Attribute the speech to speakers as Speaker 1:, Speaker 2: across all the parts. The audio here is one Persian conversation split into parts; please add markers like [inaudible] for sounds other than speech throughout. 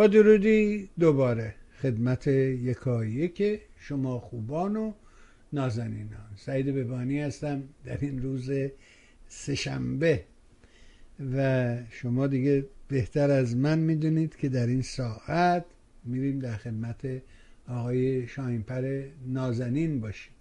Speaker 1: با درودی دوباره خدمت یکایی که شما خوبان و نازنینان. سعید ببانی هستم در این روز سهشنبه و شما دیگه بهتر از من می‌دونید که در این ساعت میریم در خدمت آقای شاینپر نازنین باشیم.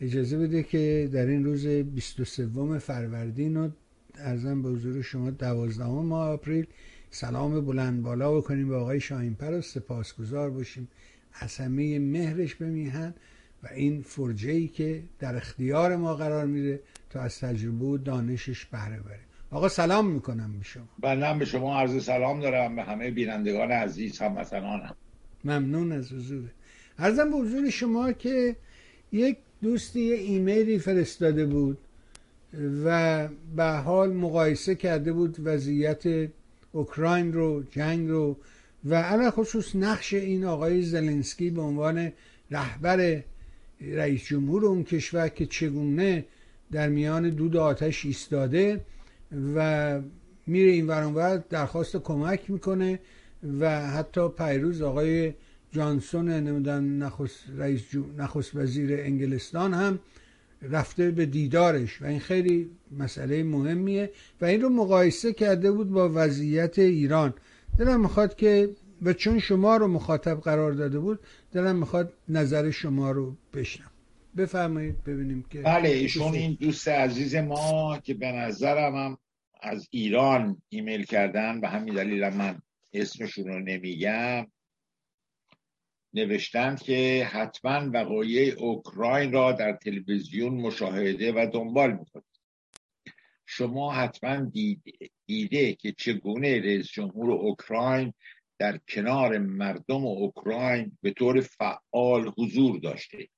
Speaker 1: اجازه بده که در این روز 23 فروردین و ارزم به حضور شما 12 ماه آپریل سلام بلند بالا بکنیم به آقای شاهینپر و سپاسگزار باشیم. از همه مهرش بمیهن و این فرجه ای که در اختیار ما قرار میده تا از تجربه و دانشش بهره بریم آقا سلام می‌کنم به شما.
Speaker 2: بنده به شما عرض سلام دارم. به همه بینندگان عزیز هموطنانم.
Speaker 1: ممنون از حضور. ارزم به حضور شما که یک دوستی یه ایمیلی فرستاده بود و به حال مقایسه کرده بود وضعیت اوکراین رو جنگ رو و علا خصوص نقش این آقای زلنسکی به عنوان رهبر رئیس جمهور اون کشور که چگونه در میان دود آتش ایستاده و میره این ورانور درخواست کمک می‌کنه و حتی پیروز آقای جانسون نمیدن نخست رئیس نخست وزیر انگلستان هم رفته به دیدارش و این خیلی مسئله مهمیه و این رو مقایسه کرده بود با وضعیت ایران. دلم می‌خواد که و چون شما رو مخاطب قرار داده بود دلم می‌خواد نظر شما رو بشنم. بفرمایید ببینیم که
Speaker 2: بله ایشون این دوست عزیز ما که به نظرم هم از ایران ایمیل کردن به همین دلیل من اسمشون رو نمیگم. نوشتند که حتما وقایع اوکراین را در تلویزیون مشاهده و دنبال می‌کنید شما حتما دیده, دیده که چگونه رئیس جمهور اوکراین در کنار مردم اوکراین به طور فعال حضور داشته.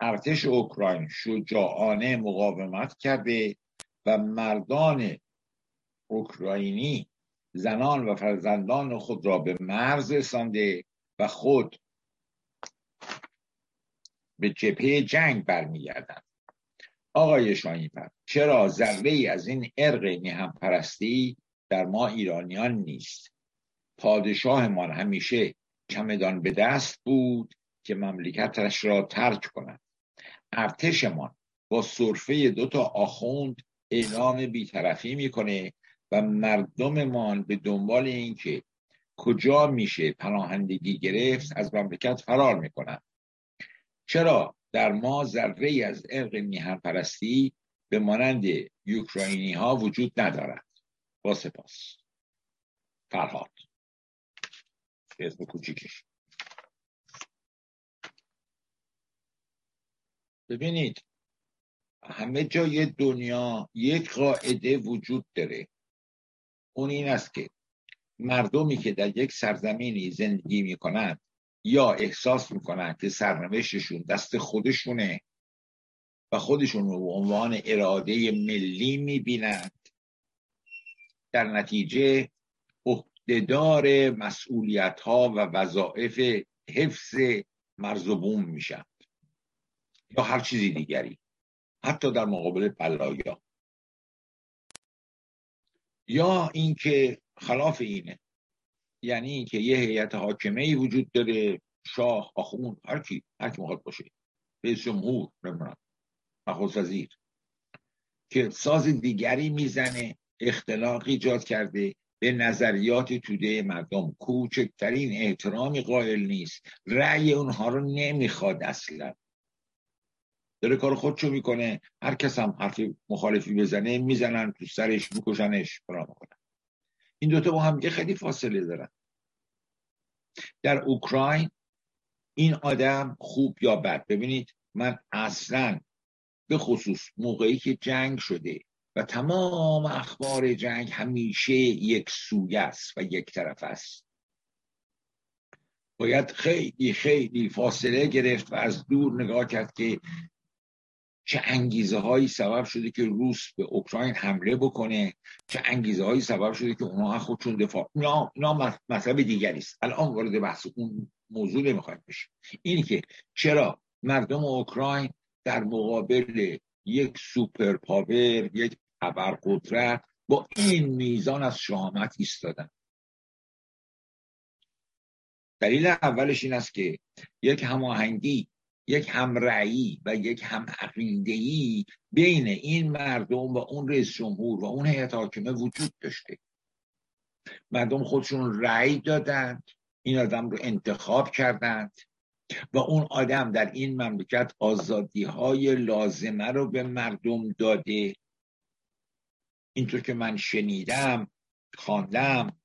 Speaker 2: ارتش اوکراین شجاعانه مقاومت کرده و مردان اوکراینی زنان و فرزندان خود را به مرز رسانده و خود به جبهه جنگ برمیگردند. آقای شاهینپر چرا ذره ای از این ارق میهم پرستی در ما ایرانیان نیست؟ پادشاهمان همیشه چمدان به دست بود که مملکتش را ترک کند. ارتشمان با صرفه دو تا آخوند اعلام بیطرفی می‌کنه و مردممان به دنبال اینکه کجا میشه پناهندگی گرفت از مملکت فرار می‌کنن. چرا؟ در ما ذره از ارق میهن پرستی به مانند یوکراینی ها وجود ندارد. با سپاس. فرهاد. اسم کوچیکش. ببینید همه جای دنیا یک قاعده وجود داره. اون این است که مردمی که در یک سرزمینی زندگی می‌کنند یا احساس می‌کنند که سرنوشتشون دست خودشونه و خودشون رو به عنوان اراده ملی می‌بینند در نتیجه عهدهدار مسئولیت ها و وظایف حفظ مرز و بوم میشن یا هر چیزی دیگری حتی در مقابل بلایا یا اینکه خلاف اینه. یعنی اینکه یه هیئت حاکمه ای وجود داره شاه آخون هر کی هر کی باشه. رئیس جمهور نمی‌دونم نخست وزیر. که ساز دیگری می‌زنه اختلاق ایجاد کرده به نظریات توده مردم. کوچکترین احترامی قائل نیست. رأی اونها رو نمی‌خواد اصلا. داره کار خودشو می‌کنه. هر کس هم حرف مخالفی بزنه می‌زنن تو سرش میکشنش برا می‌کنن. این دوتا با هم خیلی فاصله دارن. در اوکراین این آدم خوب یا بد؟ ببینید من اصلا به خصوص موقعی که جنگ شده و تمام اخبار جنگ همیشه یک سویه است و یک طرف است. باید خیلی خیلی فاصله گرفت و از دور نگاه کرد که چه انگیزه هایی سبب شده که روس به اوکراین حمله بکنه چه انگیزه هایی سبب شده که اونها خودشون دفاع اینا, اینا مطلب دیگری است. الان وارد بحث اون موضوع نمی‌خوایم بشیم. اینی که چرا مردم اوکراین در مقابل یک سوپر پاور یک ابرقدرت با این میزان از شهامت ایستادن؟ دلیل اولش این است که یک هماهنگی یک همرعی و یک هم ای بین این مردم و اون رئیس جمهور و اون هیئت حاکمه وجود داشته. مردم خودشون رأی دادند این آدم رو انتخاب کردند و اون آدم در این مملکت آزادی های لازمه رو به مردم داده. اینطور که من شنیدم خواندم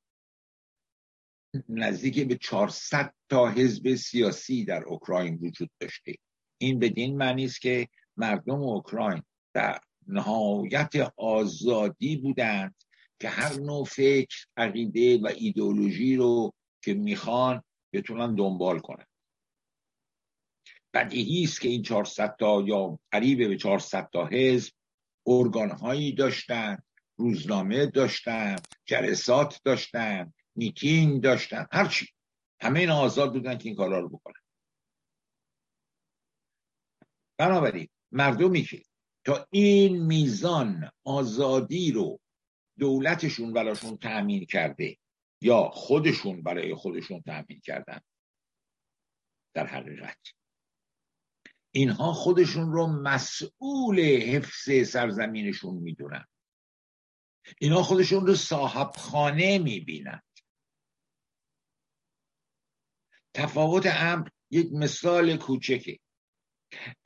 Speaker 2: نزدیک به 400 تا حزب سیاسی در اوکراین وجود داشته. این بدین معنی است که مردم اوکراین در نهایت آزادی بودند که هر نوع فکر عقیده و ایدئولوژی رو که می‌خوان بتونن دنبال کنن. بدیهی است که این 400 تا یا قریب به 400 تا حزب ارگانهایی داشتند روزنامه داشتن جلسات داشتن میتینگ داشتن. هرچی همه این آزاد بودن که این کارا رو بکنن. بنابراین مردمی که تا این میزان آزادی رو دولتشون براشون تأمین کرده یا خودشون برای خودشون تأمین کردن در حقیقت اینها خودشون رو مسئول حفظ سرزمینشون می‌دونن. اینا خودشون رو صاحب خانه می‌بینن. تفاوت امر یک مثال کوچکه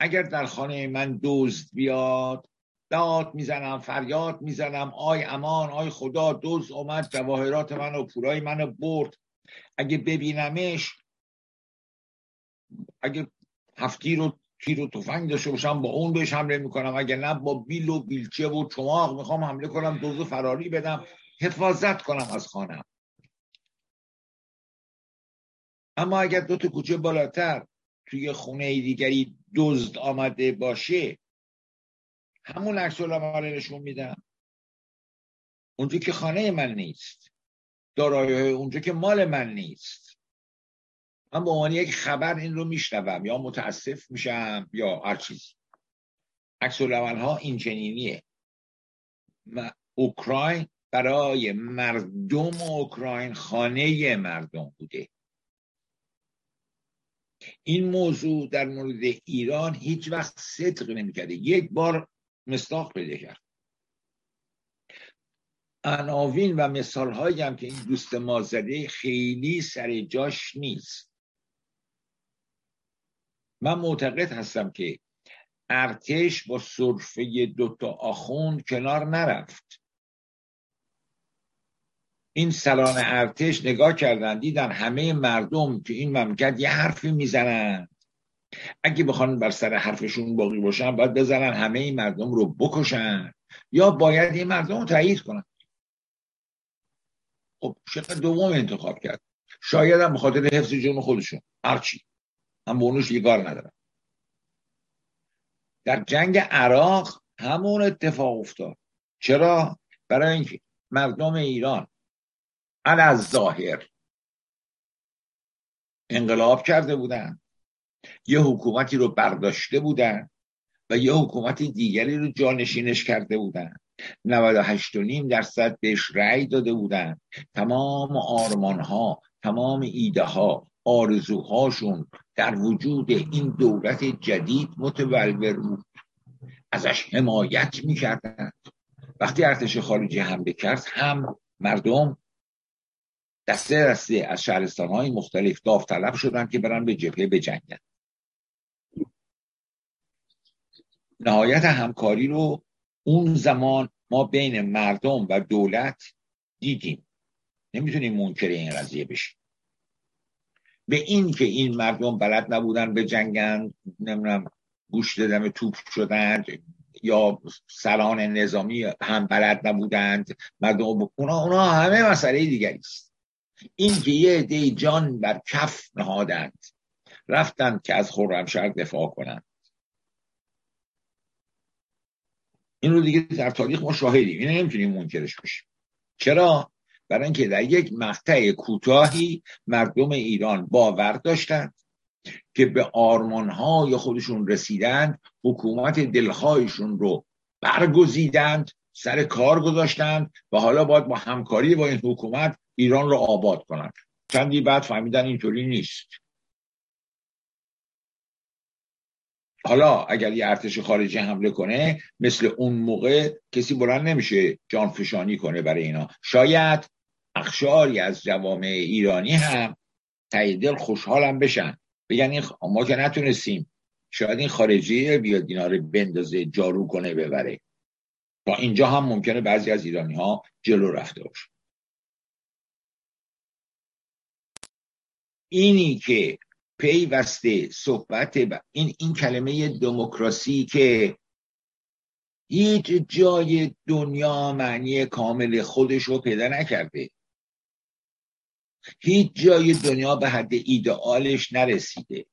Speaker 2: اگر در خانه من دزد بیاد داد می‌زنم فریاد می‌زنم آی امان آی خدا دزد اومد جواهرات من و پورای منو برد. اگه ببینمش اگه هفتی رو تیر و تفنگ داشته باشم با اون بهش حمله می‌کنم. اگه نه با بیل و بیلچه و چماق می‌خوام حمله کنم دزد فراری بدم حفاظت کنم از خانم. اما اگر دو تا کوچه بالاتر توی خونه دیگری دزد آمده باشه همون عکس رو نشون میدم اونجا که خانه من نیست. دارایی اونجا که مال من نیست. من به عنوان یک خبر این رو میشنوم یا متاسف میشم یا هر چیزی عکس ها این چنینیه اوکراین برای مردم اوکراین خانه مردم بوده. این موضوع در مورد ایران هیچ وقت صدق نمی‌کرده یک بار مستاق پیدا کرد. عناوین و مثال هایی هم که این دوست ما زده خیلی سر جاش نیست. من معتقد هستم که ارتش با صرفه دوتا آخوند کنار نرفت. این سران ارتش نگاه کردن دیدن همه مردم که این مملکت یه حرفی می‌زنن. اگه بخوان بر سر حرفشون باقی باشن باید بزنن همه این مردم رو بکشن. یا باید این مردم رو تایید کنن. خب شکل دوم انتخاب کرد. شاید هم بخاطر حفظ جون خودشون. هرچی. هم یه کار ندارن در جنگ عراق همون اتفاق افتاد. چرا؟ برای اینکه مردم ایران از ظاهر انقلاب کرده بودن. یه حکومتی رو برداشته بودن و یه حکومت دیگری رو جانشینش کرده بودن. 98.5 درصد بهش رأی داده بودن. تمام آرمان ها تمام ایده ها آرزوهاشون در وجود این دولت جدید متولور بود. ازش حمایت می‌کردند. وقتی ارتش خارجی حمله کرد هم مردم دسته دسته از شهرستان های مختلف داوطلب شدن که برن به جبهه بجنگن. نهایت همکاری رو اون زمان ما بین مردم و دولت دیدیم. نمی‌تونیم منکر این قضیه بشیم. به این که این مردم بلد نبودن به جنگن نمی‌دونم گوش دادم توپ شدند یا سران نظامی هم بلد نبودند مردم اونا, اونا همه مسئله دیگری است. این که یه جان بر کف نهادند. رفتند که از خرمشهر دفاع کنند. این رو دیگه در تاریخ ما شاهدیم. این نمی‌تونیم منکرش بشیم. چرا؟ برای اینکه در یک مقطع کوتاهی مردم ایران باور داشتند که به آرمانهای خودشون رسیدند حکومت دلخواهشون رو برگزیدند سر کار گذاشتند و حالا باید با همکاری با این حکومت ایران رو آباد کنند چندی بعد فهمیدن اینطوری نیست. حالا اگر یه ارتش خارجی حمله کنه مثل اون موقع کسی بلند نمیشه جانفشانی کنه برای اینا. شاید اخشاری از جوامع ایرانی هم تایی خوشحالم بشن. بگن این ما که نتونستیم. شاید این خارجی بیاد اینا رو بندازه جارو کنه ببره. تا اینجا هم ممکنه بعضی از ایرانی ها جلو رفته باشه. اینی که پیوسته صحبت. این این کلمه دموکراسی که هیچ جای دنیا معنی کامل خودش رو پیدا نکرده هیچ جای دنیا به حد ایدئالش نرسیده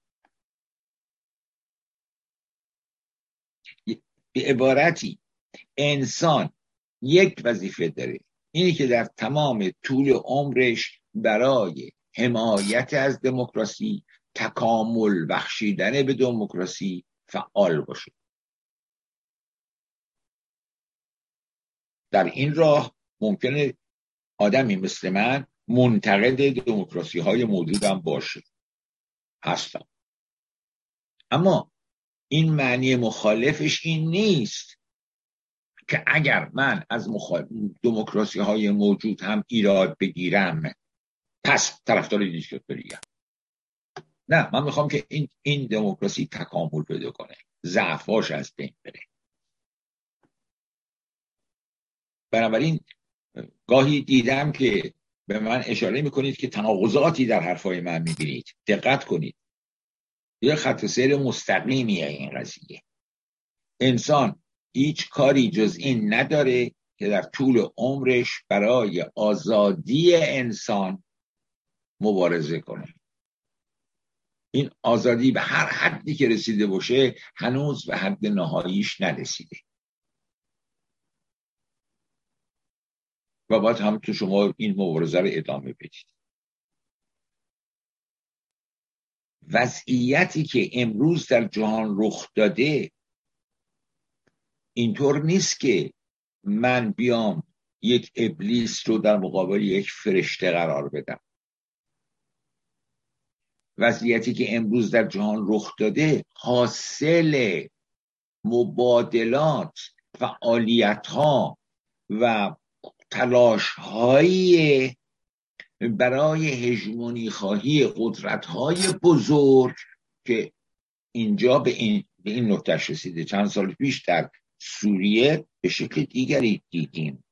Speaker 2: به عبارتی انسان یک وظیفه داره اینی که در تمام طول عمرش برای حمایت از دموکراسی تکامل بخشیدن به دموکراسی فعال باشه در این راه ممکنه آدمی مثل من منتقد دموکراسی های موجودم باشه. هستم. اما این معنی مخالفش این نیست که اگر من از دموکراسی های موجود هم ایراد بگیرم پس طرفدار دیکتاتوری نه من می‌خوام که این این دموکراسی تکامل پیدا کنه. ضعفاش از بین بره. بنابراین گاهی دیدم که به من اشاره می‌کنید که تناقضاتی در حرفای من می‌بینید. دقت کنید. یه خط سیر مستقیمیه این قضیه. انسان هیچ کاری جز این نداره که در طول عمرش برای آزادی انسان مبارزه کنه. این آزادی به هر حدی که رسیده باشه هنوز به حد نهاییش نرسیده. و باید هم تو شما این مبارزه رو ادامه بدید. وضعیتی که امروز در جهان رخ داده اینطور نیست که من بیام یک ابلیس رو در مقابل یک فرشته قرار بدم. وضعیتی که امروز در جهان رخ داده حاصل مبادلات فعالیت ها و تلاش های برای هژمونی خواهی قدرت های بزرگ که اینجا به این به این نقطهش رسیده. چند سال پیش در سوریه به شکل دیگری دیدیم.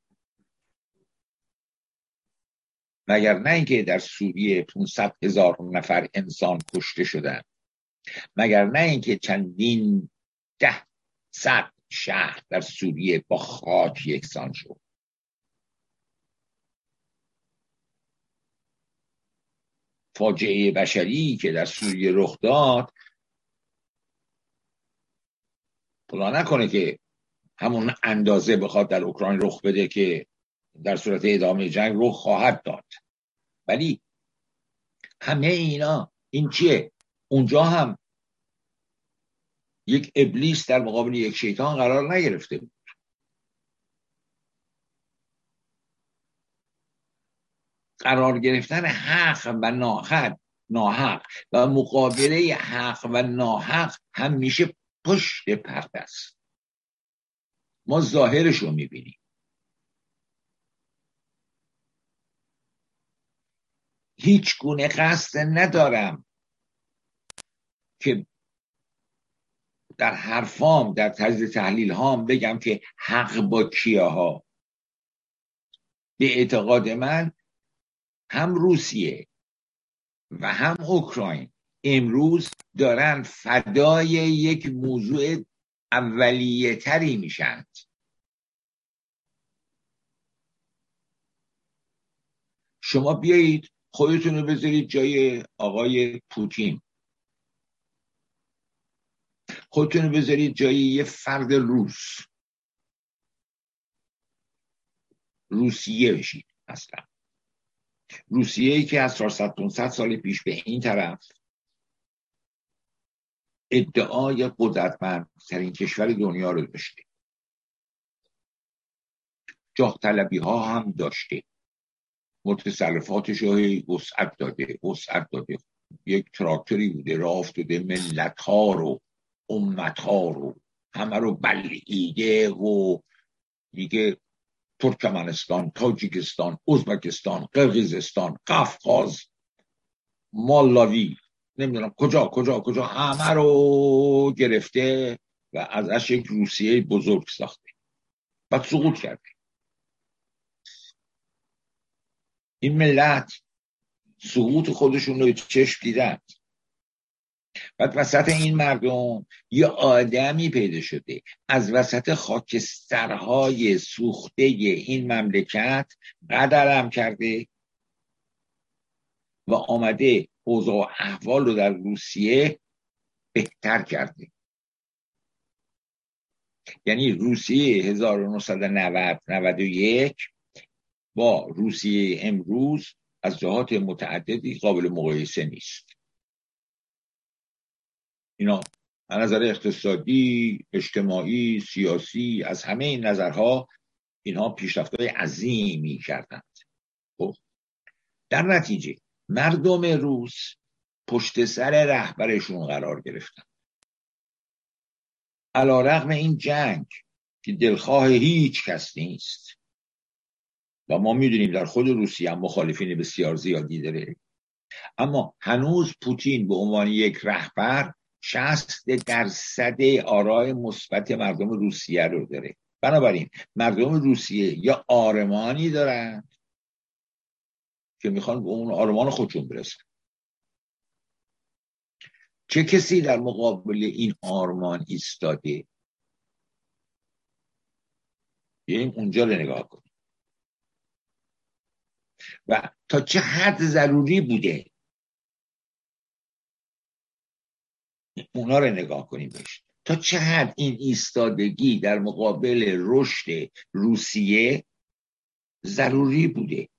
Speaker 2: مگر نه اینکه در سوریه 500 هزار نفر انسان کشته شدن مگر نه اینکه چندین ده صد شهر در سوریه با خاک یکسان شد. فاجعه بشری که در سوریه رخ داد خدا نکنه که همون اندازه بخواد در اوکراین رخ بده که در صورت ادامه جنگ رخ خواهد داد. ولی همه اینا این چیه؟ اونجا هم یک ابلیس در مقابل یک شیطان قرار نگرفته بود. قرار گرفتن حق و ناحق ناحق و مقابله حق و ناحق همیشه پشت پرده است. ما ظاهرش رو می‌بینیم. هیچ گونه قصد ندارم که در حرفام در تجزیه تحلیل هام بگم که حق با کیه ها به اعتقاد من هم روسیه و هم اوکراین امروز دارن فدای یک موضوع اولیه تری میشند شما بیایید خودتون رو بذارید جای آقای پوتین. خودتون رو بذارید جای یه فرد روس. روسیه بشید اصلا. روسیه ای که از 400 500 سال پیش به این طرف ادعای قدرتمندترین کشور دنیا رو داشته. جاه طلبی ها هم داشته. متصرفاتش رو وسعت داده وسعت داده. یک تراکتوری بوده راه افتاده ملت ها رو امت ها رو. همه رو بلعیده و دیگه ترکمنستان تاجیکستان ازبکستان قرقیزستان قفقاز مالاوی نمی‌دونم کجا کجا کجا همه رو گرفته و ازش یک روسیه بزرگ ساخته. بعد سقوط کرده. این ملت سقوط خودشون رو چشم دیدن. بعد وسط این مردم یه آدمی پیدا شده. از وسط خاکسترهای سوخته این مملکت قدرم کرده و آمده اوضاع احوال رو در روسیه بهتر کرده. یعنی روسیه 1990 91 با روسیه امروز از جهات متعددی قابل مقایسه نیست. اینا از نظر اقتصادی اجتماعی سیاسی از همه این نظرها اینها پیشرفتهای عظیمی کردند. خب در نتیجه مردم روس پشت سر رهبرشون قرار گرفتن. علا رقم این جنگ که دلخواه هیچ کس نیست. و ما می‌دونیم در خود روسیه هم مخالفین بسیار زیادی داره. اما هنوز پوتین به عنوان یک رهبر شست درصد آرای مثبت مردم روسیه رو داره. بنابراین مردم روسیه یا آرمانی دارن که می‌خوان به اون آرمان خودشون برسن. چه کسی در مقابل این آرمان ایستاده؟ بیاییم اونجا رو نگاه کنیم. و تا چه حد ضروری بوده؟ اونا رو نگاه کنیم بهش. تا چه حد این ایستادگی در مقابل رشد روسیه ضروری بوده؟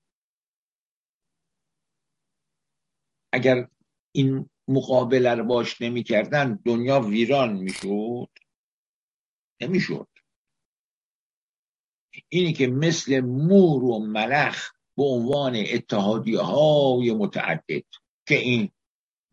Speaker 2: اگر این مقابله رو باش نمی‌کردن دنیا ویران می‌شد؟ نمی‌شد. اینی که مثل مور و ملخ به عنوان اتحادیه های متعدد که این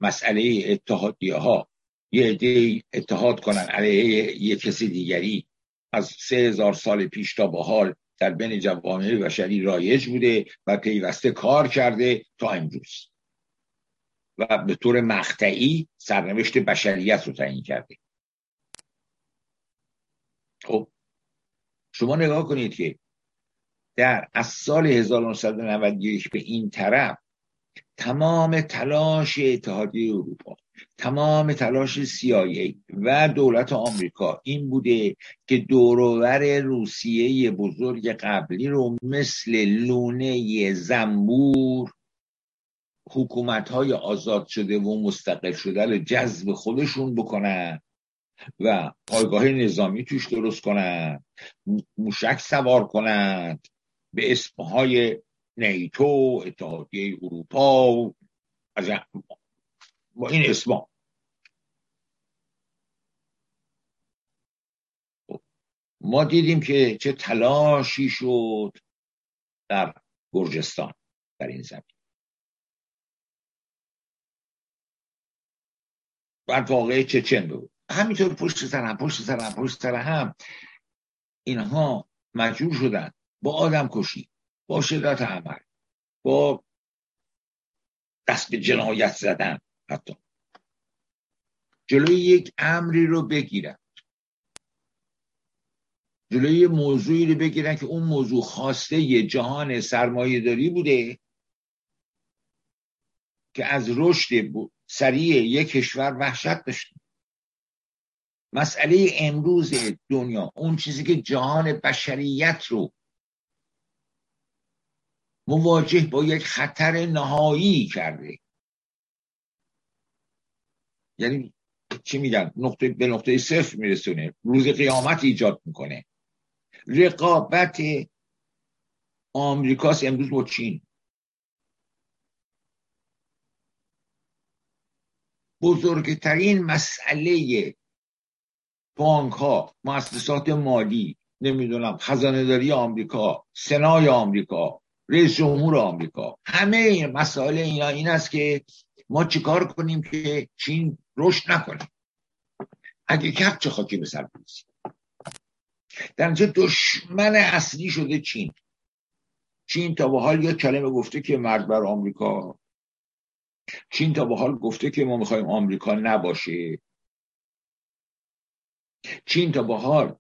Speaker 2: مسئله اتحادیه ها یه عده اتحاد کنن علیه یه کسی دیگری. از سه هزار سال پیش تا به حال در بین جوامع بشری رایج بوده و پیوسته کار کرده تا امروز. و به طور مقطعی سرنوشت بشریت رو تعیین کرده. خب شما نگاه کنید که در از سال 1991 به این طرف تمام تلاش اتحادیه اروپا تمام تلاش CIA و دولت آمریکا این بوده که دورور روسیه بزرگ قبلی رو مثل لونه زنبور حکومت های آزاد شده و مستقل شده رو جذب خودشون بکنن و پایگاه نظامی توش درست کنند موشک سوار کنند. به اسمهای نیتو اتحادیه اروپا از با این اسما. ما دیدیم که چه تلاشی شد در گرجستان در این زمین. بعد واقعه چچن بود. همینطور پشت سر هم پشت سر هم پشت سر هم. اینها مجبور شدن با آدم کشی با شدت عمل با دست به جنایت زدن حتی. جلوی یک امری رو بگیرن. جلوی موضوعی رو بگیرن که اون موضوع خواسته یه جهان سرمایه داری بوده که از رشد سریع یک کشور وحشت داشته. مسئله امروز دنیا اون چیزی که جهان بشریت رو مواجه با یک خطر نهایی کرده. یعنی چی میگن نقطه به نقطه صفر میرسونه. روز قیامت ایجاد می‌کنه. رقابت آمریکاست امروز با چین. بزرگترین مسئله بانک ها مؤسسات مالی نمی‌دونم خزانه داری آمریکا سنای آمریکا رئیس جمهور آمریکا. همه مسائل اینا این است که ما چیکار کنیم که چین رشد نکنه؟ اگه کپ چه خاکی به سر در اینجا دشمن اصلی شده چین. چین تا به حال یه کلمه گفته که مرد بر آمریکا. چین تا به حال گفته که ما می‌خوایم آمریکا نباشه. چین تا به حال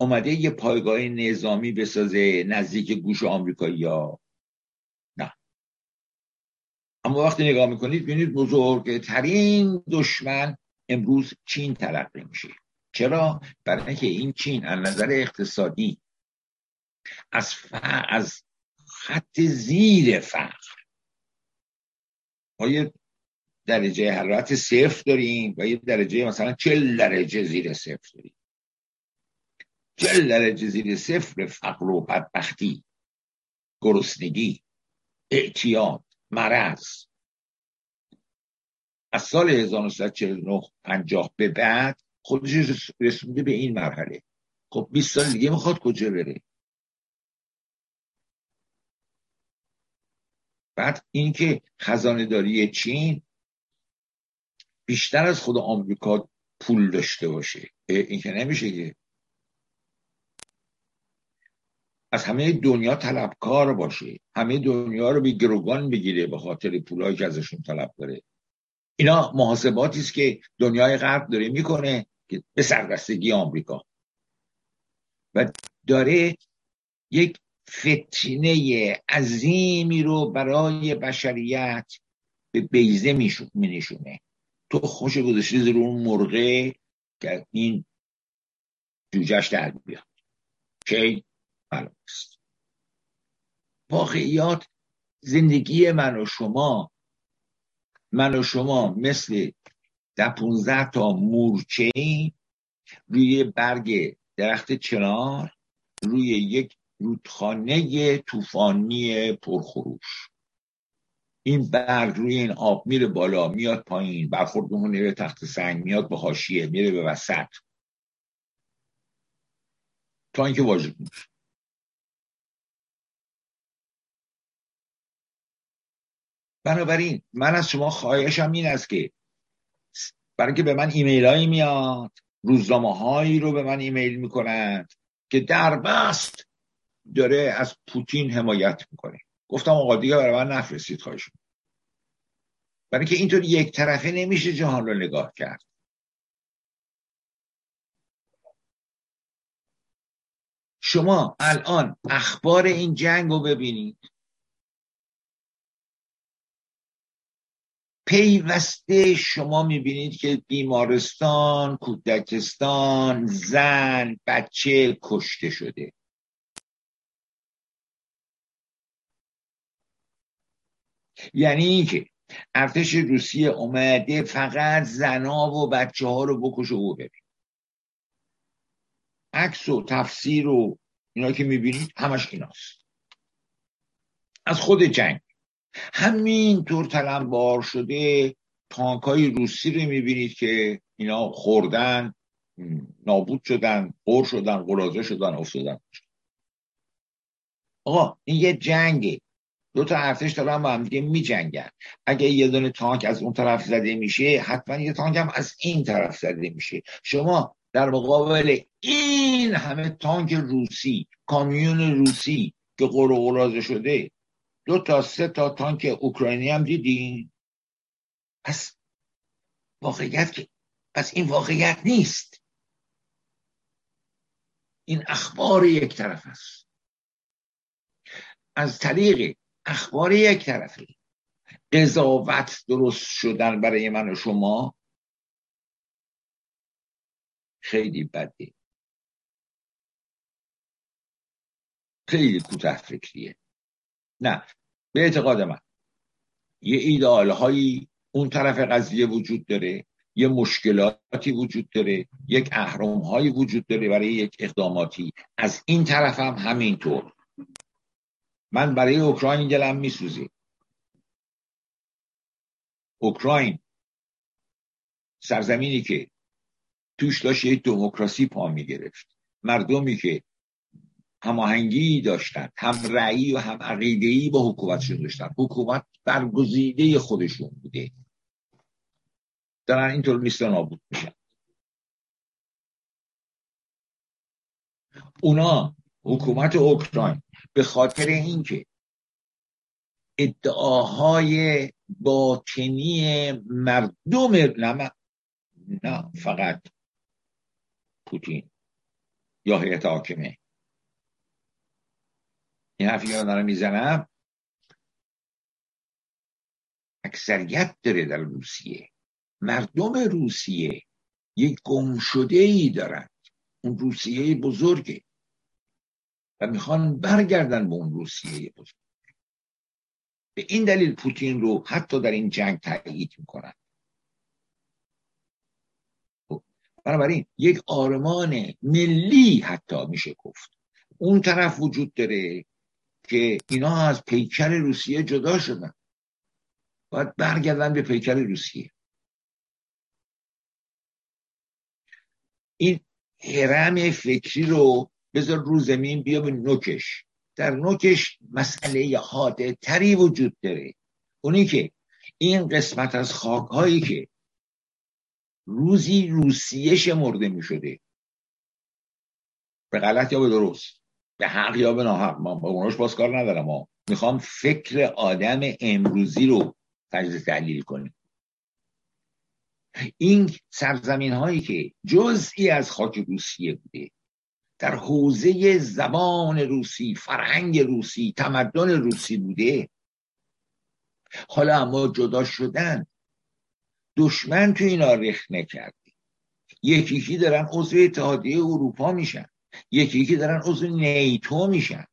Speaker 2: اومده یه پایگاه نظامی بسازه نزدیک گوش آمریکایی ها اما وقتی نگاه می‌کنید ببینید بزرگترین دشمن امروز چین تلقی میشه. چرا؟ برای اینکه این چین از نظر اقتصادی از از خط زیر فقر. ما یه درجه حرارت صفر داریم و یه درجه مثلا چل درجه زیر صفر داریم. چل درجه زیر صفر فقر و بدبختی گرسنگی اعتیاد مرض. از سال 1949 50 به بعد خودش رسونده به این مرحله. خب 20 سال دیگه می‌خواد کجا بره؟ بعد اینکه خزانه داری چین بیشتر از خود آمریکا پول داشته باشه. این که نمیشه که از همه دنیا طلبکار باشه همه دنیا رو به گروگان بگیره به خاطر پولایی که ازشون طلب داره. اینا محاسباتی است که دنیای غرب داره می‌کنه که به سررستگی آمریکا. و داره یک فتنه عظیمی رو برای بشریت به بیزه نشونه تو خوش گذاشته زیر اون مرغه که این جوجهش در بیاد. کی معلوم است واقعیات زندگی من و شما من و شما مثل ده پونزده تا مورچه روی برگ درخت چنار روی یک رودخانه طوفانی پرخروش. این برگ روی این آب میره بالا میاد پایین برخورد میره تخت سنگ میاد به حاشیه میره به وسط. تا اینکه واجد میشه. بنابراین من از شما خواهشم این است که برای که به من ایمیل هایی میاد روزنامه هایی رو به من ایمیل می‌کنند که در بست داره از پوتین حمایت می‌کنه. گفتم آقا دیگه برای من نفرستید خواهش برای که اینطور یک طرفه نمیشه جهان رو نگاه کرد. شما الان اخبار این جنگ رو ببینید. پیوسته شما می‌بینید که بیمارستان کودکستان زن بچه کشته شده. یعنی اینکه ارتش روسیه اومده فقط زنا و بچه ها رو بکشه و ببین عکس و تفسیر و اینا که می‌بینید همش ایناست. از خود جنگ. همینطور تلمبار شده تانک های روسی رو می‌بینید که اینا خوردن نابود شدن قر شدن قرازه شدن افتادن. آقا این یه جنگه. دو تا ارتش دارن با هم دیگه می جنگن اگه یه دونه تانک از اون طرف زده میشه حتما یه تانک هم از این طرف زده میشه. شما در مقابل این همه تانک روسی کامیون روسی که قرازه شده دو تا سه تا تانک اوکراینی هم دیدین؟ پس واقعیت که پس این واقعیت نیست. این اخبار یک طرف است. از طریق اخبار یک طرفی قضاوت درست شدن برای من و شما خیلی بده خیلی کوتاه فکریه نه به اعتقاد من. یه ایدئال هایی اون طرف قضیه وجود داره یه مشکلاتی وجود داره یک اهرام هایی وجود داره برای یک اقداماتی. از این طرف هم همینطور. من برای اوکراین دلم میسوزه. اوکراین سرزمینی که توش داشت یک دموکراسی پا می‌گرفت. مردمی که هماهنگی داشتن هم رأی و هم عقیده‌ای با حکومتشون داشتن. حکومت برگزیده خودشون بوده. دارن اینطور نیست نابود میشن اونا حکومت اوکراین به خاطر اینکه ادعاهای باطنی مردم نه, نه فقط پوتین یا هیئت حاکمه. این حرفی که دارم می‌زنم اکثریت داره در روسیه. مردم روسیه یک گمشده ای دارند اون روسیه بزرگه. و می‌خوان برگردن به اون روسیه بزرگ. به این دلیل پوتین رو حتی در این جنگ تایید می‌کنن. بنابراین یک آرمان ملی حتی میشه گفت. اون طرف وجود داره. که اینا از پیکر روسیه جدا شدن. باید برگردن به پیکر روسیه. این هرم فکری رو بذار رو زمین بیا به نوکش. در نوکش مسئله حاده تری وجود داره. اونی که این قسمت از خاک هایی که روزی روسیه شمرده می شده به غلط یا به درست. به حق یا به ناحق ما با اوناش باز کار ندارم ما می‌خوام فکر آدم امروزی رو تجزیه تحلیل کنیم. این سرزمین هایی که جزئی از خاک روسیه بوده در حوزه زبان روسی فرهنگ روسی تمدن روسی بوده حالا اما جدا شدن دشمن تو اینا رخ نکرده. یکی یکی دارن عضو اتحادیه اروپا میشن. یکی یکی دارن عضو نیتو میشن.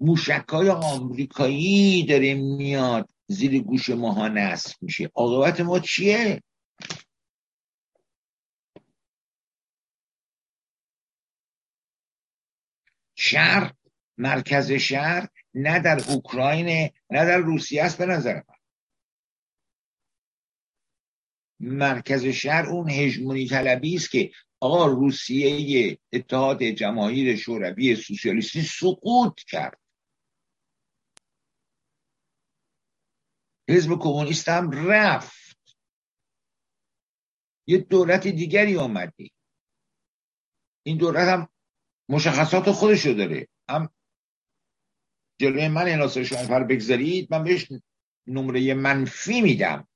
Speaker 2: موشک های آمریکایی داره میاد زیر گوش ماها نصب میشه. عاقبت ما چیه؟ شهر مرکز شهر نه در اوکراین نه در روسیه است به نظر من. مرکز شهر اون هژمونی طلبی است که آقا روسیه اتحاد جماهیر شوروی سوسیالیستی سقوط کرد. حزب کمونیست هم رفت. یه دولت دیگری آمده این دولت هم مشخصات خودشو داره. هم جلوی من اناسه شما بگذارید من بهش نمره منفی میدم.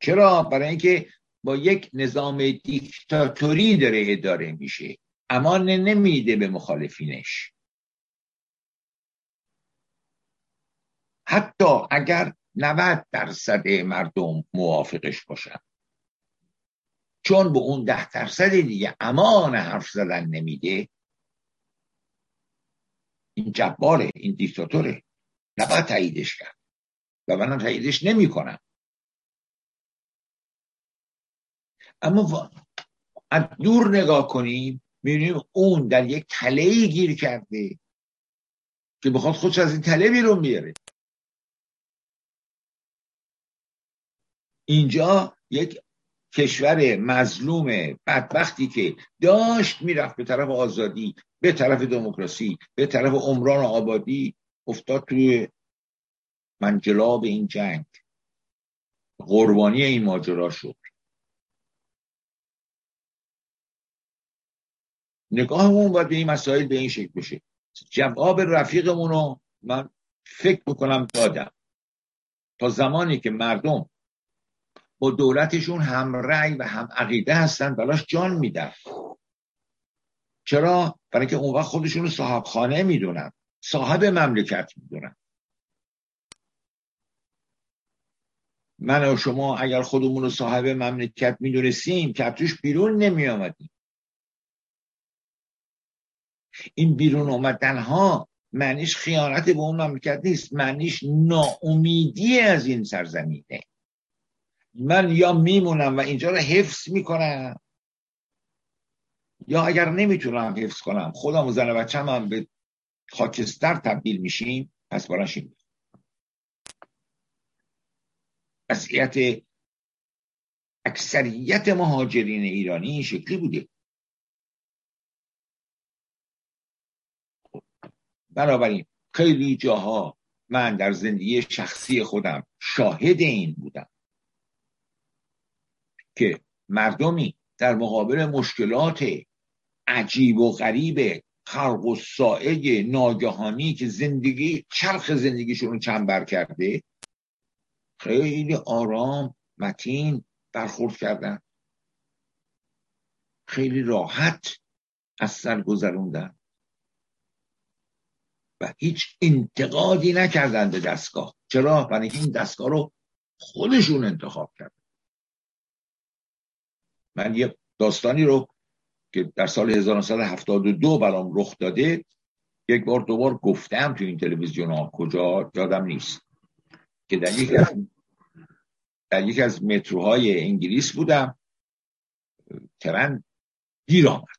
Speaker 2: چرا؟ برای اینکه با یک نظام دیکتاتوری داره اداره میشه. اما نمیده به مخالفینش. حتی اگر 90 درصد مردم موافقش باشن. چون به اون ده درصد دیگه امان حرف زدن نمیده این جباره این دیکتاتوره. نباید تاییدش کرد. و من تاییدش نمی اما از دور نگاه کنیم می‌بینیم اون در یک تله گیر کرده که بخواد خودش از این تله بیرون بیاره. اینجا یک کشور مظلوم بدبختی که داشت می‌رفت به طرف آزادی به طرف دموکراسی به طرف عمران و آبادی افتاد توی منجلاب این جنگ. قربانی این ماجرا شد. نگاهمون باید به این مسائل به این شکل بشه. جواب رفیقمون رو من فکر می‌کنم دادم. تا زمانی که مردم با دولتشون هم رأی و هم عقیده هستن بلاش جان میدن. چرا؟ برای که اون وقت خودشون رو صاحب خانه می‌دونن. صاحب مملکت می‌دونن. من و شما اگر خودمون رو صاحب مملکت می‌دونستیم که توش بیرون نمی آمدیم این بیرون آمدن ها معنیش خیانت به اون مملکت نیست معنیش ناامیدی از این سرزمینه. من یا میمونم و اینجا رو حفظ می‌کنم یا اگر نمی‌تونم حفظ کنم خودم و زن بچه هم به خاکستر تبدیل میشیم پس براشیم وضعیت اکثریت مهاجرین ایرانی این شکلی بوده. بنابراین خیلی جاها من در زندگی شخصی خودم شاهد این بودم که مردمی در مقابل مشکلات عجیب و غریب خلق و سائه ناگهانی که زندگی چرخ زندگیشون رو چنبر کرده خیلی آرام متین برخورد کردن. خیلی راحت از سر گذروندن. و هیچ انتقادی نکردن به دستگاه. چرا؟ برای این دستگاه رو خودشون انتخاب کردن. من یه داستانی رو که در سال 1972 برام رخ داده یک بار دوبار گفتم تو این تلویزیون ها کجا یادم نیست. که در یک از در یک از متروهای انگلیس بودم. ترن دیر آمد.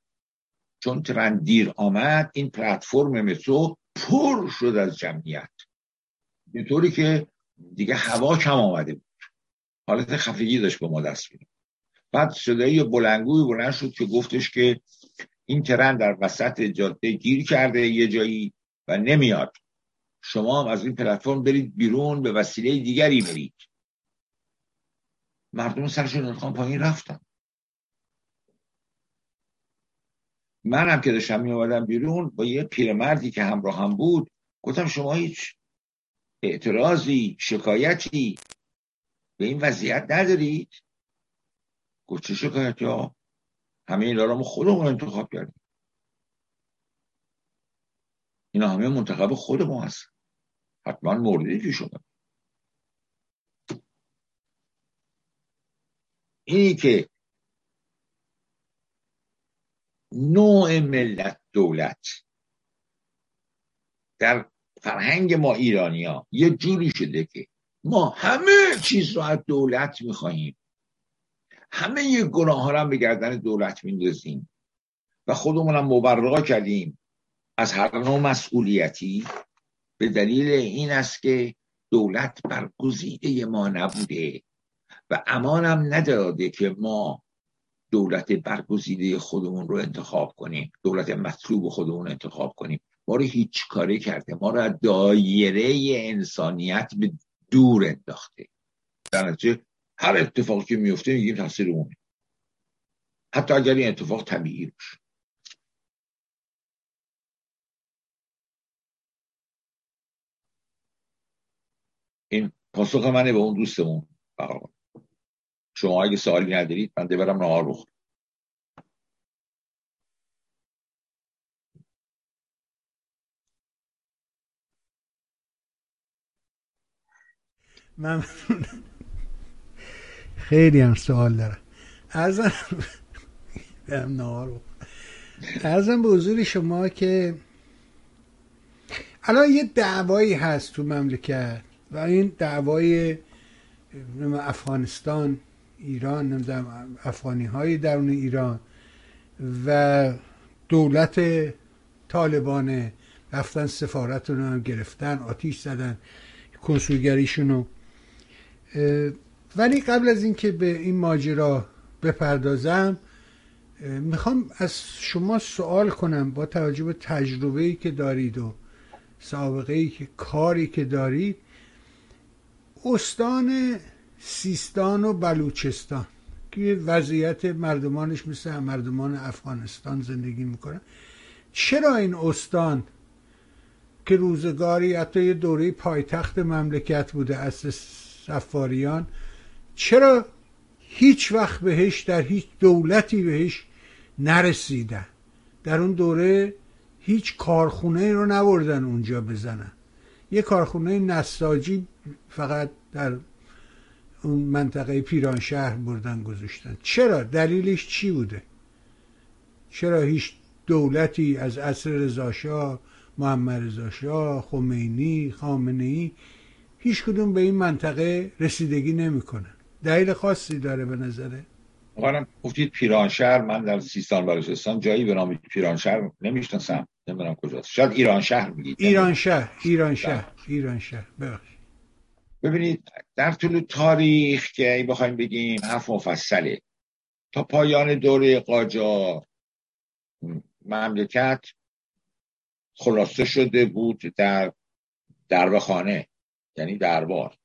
Speaker 2: چون ترن دیر آمد این پلتفرم مترو پر شد از جمعیت. به طوری که دیگه هوا کم آمده بود. حالت خفگی داشت به ما دست میده بعد صدایی بلنگوی بلند شد که گفتش که این ترن در وسط جاده گیر کرده یه جایی و نمیاد. شما هم از این پلتفرم برید بیرون به وسیله دیگری برید. مردم سرشون انتخاب پایین رفتن. منم که داشتم می بیرون با یه پیرمردی که همراه هم بود گفتم شما هیچ اعتراضی شکایتی به این وضعیت ندارید؟ گفت چه شکایتی ها همه این ما خودمون انتخاب کردیم. اینا همه منتخب خود ما هست حتما موردی که شده اینی که نوع ملت دولت. در فرهنگ ما ایرانیا یه جوری شده که ما همه چیز رو از دولت می‌خواهیم. همه یه گناه ها رو به گردن دولت میندازیم. و خودمونم مبرقا کردیم. از هر نوع مسئولیتی به دلیل این است که دولت برگزیده ما نبوده و امانم نداده که ما دولت برگزیده خودمون رو انتخاب کنیم دولت مطلوب خودمون انتخاب کنیم. ما رو هیچ کاری کرده. ما رو از دایره انسانیت به دور انداخته. در نتیجه هر اتفاقی که میفته میگیم تاثیر اونه. حتی اگر این اتفاق طبیعی باشه. این پاسخ منه به اون دوستمون شما اگه سوالی ندارید من برم نهار بخورم.
Speaker 1: من خیلی هم سوال دارم. ارزم برم نهار ارزم به حضور شما که الان یه دعوایی هست تو مملکت و این دعوای افغانستان. ایران نمی‌دونم افغانی های درون ایران و دولت طالبانه رفتن سفارت رو هم گرفتن آتیش زدن کنسولگریشون رو ولی قبل از اینکه به این ماجرا بپردازم می‌خوام از شما سوال کنم با توجه به تجربه ای که دارید و سابقه ای که کاری که دارید. استان سیستان و بلوچستان. که وضعیت مردمانش مثل مردمان افغانستان زندگی می‌کنن. چرا این استان که روزگاری حتی یه دوره پایتخت مملکت بوده از سفاریان چرا هیچ وقت بهش در هیچ دولتی بهش نرسیدن؟ در اون دوره هیچ کارخونه رو نبردن اونجا بزنن. یه کارخونه نساجی فقط در اون منطقه پیران شهر بردن گذاشتن. چرا؟ دلیلش چی بوده؟ چرا هیچ دولتی از عصر رضاشاه محمد رضا شاه خمینی خامنه ای هیچ کدوم به این منطقه رسیدگی نمی‌کنن؟ دلیل خاصی داره به نظره؟
Speaker 2: اولا گفتید پیرانشهر من در سیستان بلوچستان جایی به نام پیرانشهر نمی‌شناسم. نمی‌دونم کجاست. شاید ایران شهر میگید
Speaker 1: ایران شهر ایران شهر ایران شهر. ببخشید.
Speaker 2: ببینید در طول تاریخ که ای بخوایم بگیم حرف مفصله. تا پایان دوره قاجار مملکت خلاصه شده بود در درب خانه یعنی دربار.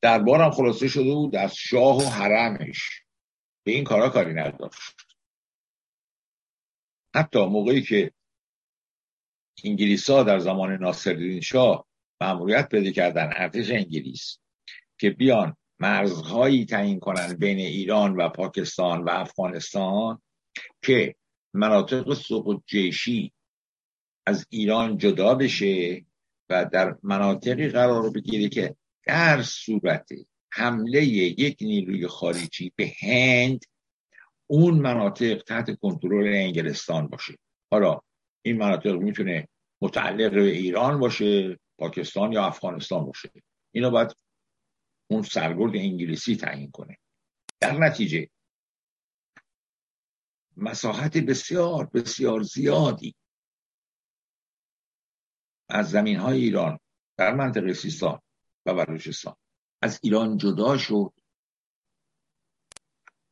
Speaker 2: دربار هم خلاصه شده بود از شاه و حرمش. به این کارا کاری نداشت. حتی موقعی که انگلیس ها در زمان ناصرالدین شاه مأموریت پیدا کردن ارتش انگلیس که بیان مرزهایی تعیین کنن بین ایران و پاکستان و افغانستان که مناطق سقوط جیشی از ایران جدا بشه و در مناطقی قرار بگیره که در صورت حمله یک نیروی خارجی به هند اون مناطق تحت کنترل انگلستان باشه. حالا این مناطق می‌تونه متعلق به ایران باشه پاکستان یا افغانستان باشه. اینو باید اون سرگرد انگلیسی تعیین کنه. در نتیجه مساحت بسیار بسیار زیادی از زمین های ایران در منطقه سیستان و بلوچستان از ایران جدا شد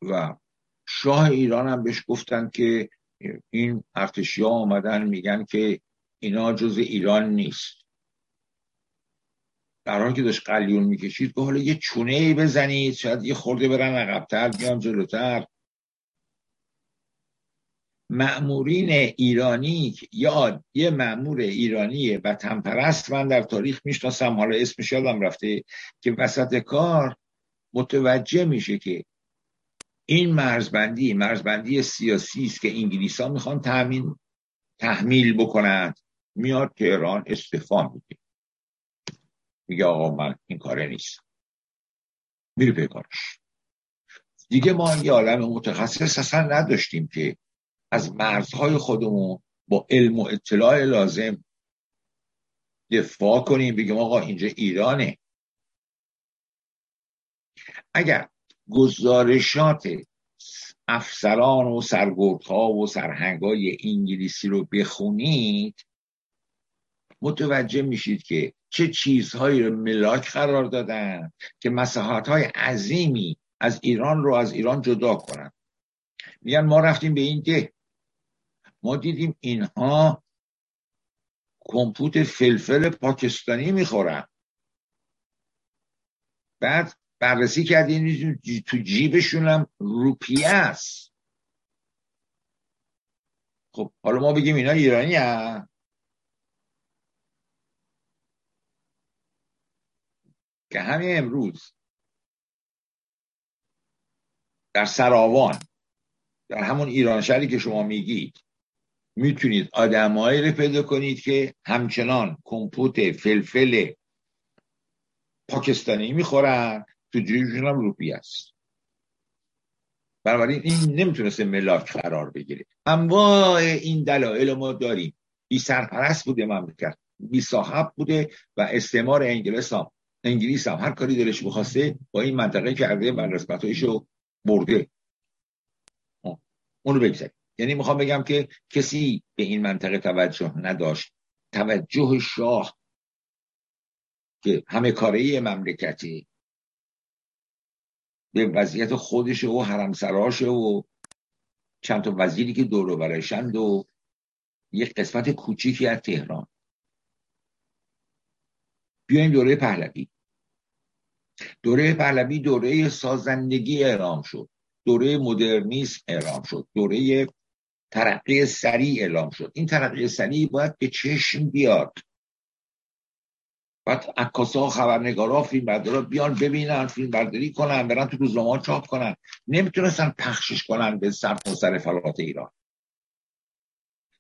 Speaker 2: و شاه ایران هم بهش گفتن که این ارتشی ها آمدن میگن که اینا جز ایران نیست. در حالی که داشت قلیون می‌کشید که حالا یه چونه ای بزنید شاید یه خورده برن عقبتر بیان جلوتر. معمورین ایرانی یا یه معمور ایرانی وطن پرست من در تاریخ می‌شناسم حالا اسمش یادم رفته که وسط کار متوجه میشه که این مرزبندی مرزبندی سیاسی است که انگلیس ها می‌خوان تحمیل تحمیل بکنند. میاد تهران استفا میده. میگه آقا من این کاره نیست. میره پیکارش دیگه ما یه عالم متخصص اصلا نداشتیم که از مرزهای خودمون با علم و اطلاع لازم دفاع کنیم. بگیم آقا اینجا ایرانه. اگر گزارشات افسران و سرگردها و سرهنگای انگلیسی رو بخونید متوجه میشید که چه چیزهایی رو ملاک قرار دادن که مساحت های عظیمی از ایران رو از ایران جدا کنن. میگن ما رفتیم به این ده. ما دیدیم اینها کمپوت فلفل پاکستانی می‌خورن. بعد بررسی کردیم تو جیبشون هم روپیه است. خب حالا ما بگیم اینا ایرانی هم که همین امروز در سراوان در همون ایران شهری که شما میگید می‌تونید آدمایی رو پیدا کنید که همچنان کمپوت فلفل پاکستانی می‌خورن تو جیبشون هم روپی است بنابراین این نمی‌تونسته ملاک قرار بگیره. انواع این دلایل ما داریم. بی سرپرست بوده مملکت بی صاحب بوده و استعمار انگلیس هم انگلیس هم هر کاری دلش بخواسته با این منطقه کرده و رو برده. اونو بگذاریم. یعنی می‌خوام بگم که کسی به این منطقه توجه نداشت. توجه شاه که همه کاره مملکتی به وضعیت خودش و حرمسراشه و چند تا وزیری که دور برشند و یک قسمت کوچیکی از تهران. بیایم دوره پهلوی. دوره پهلوی دوره سازندگی اعلام شد. دوره مدرنیسم اعلام شد. دوره ترقی سریع اعلام شد. این ترقی سریع باید به چشم بیاد. بعد عکاسا خبرنگارا فیلم بردارا بیان ببینن فیلم برداری کنن برن تو روزنامه چاپ کنن. نمی‌تونستن پخشش کنن به سر سر فلات ایران.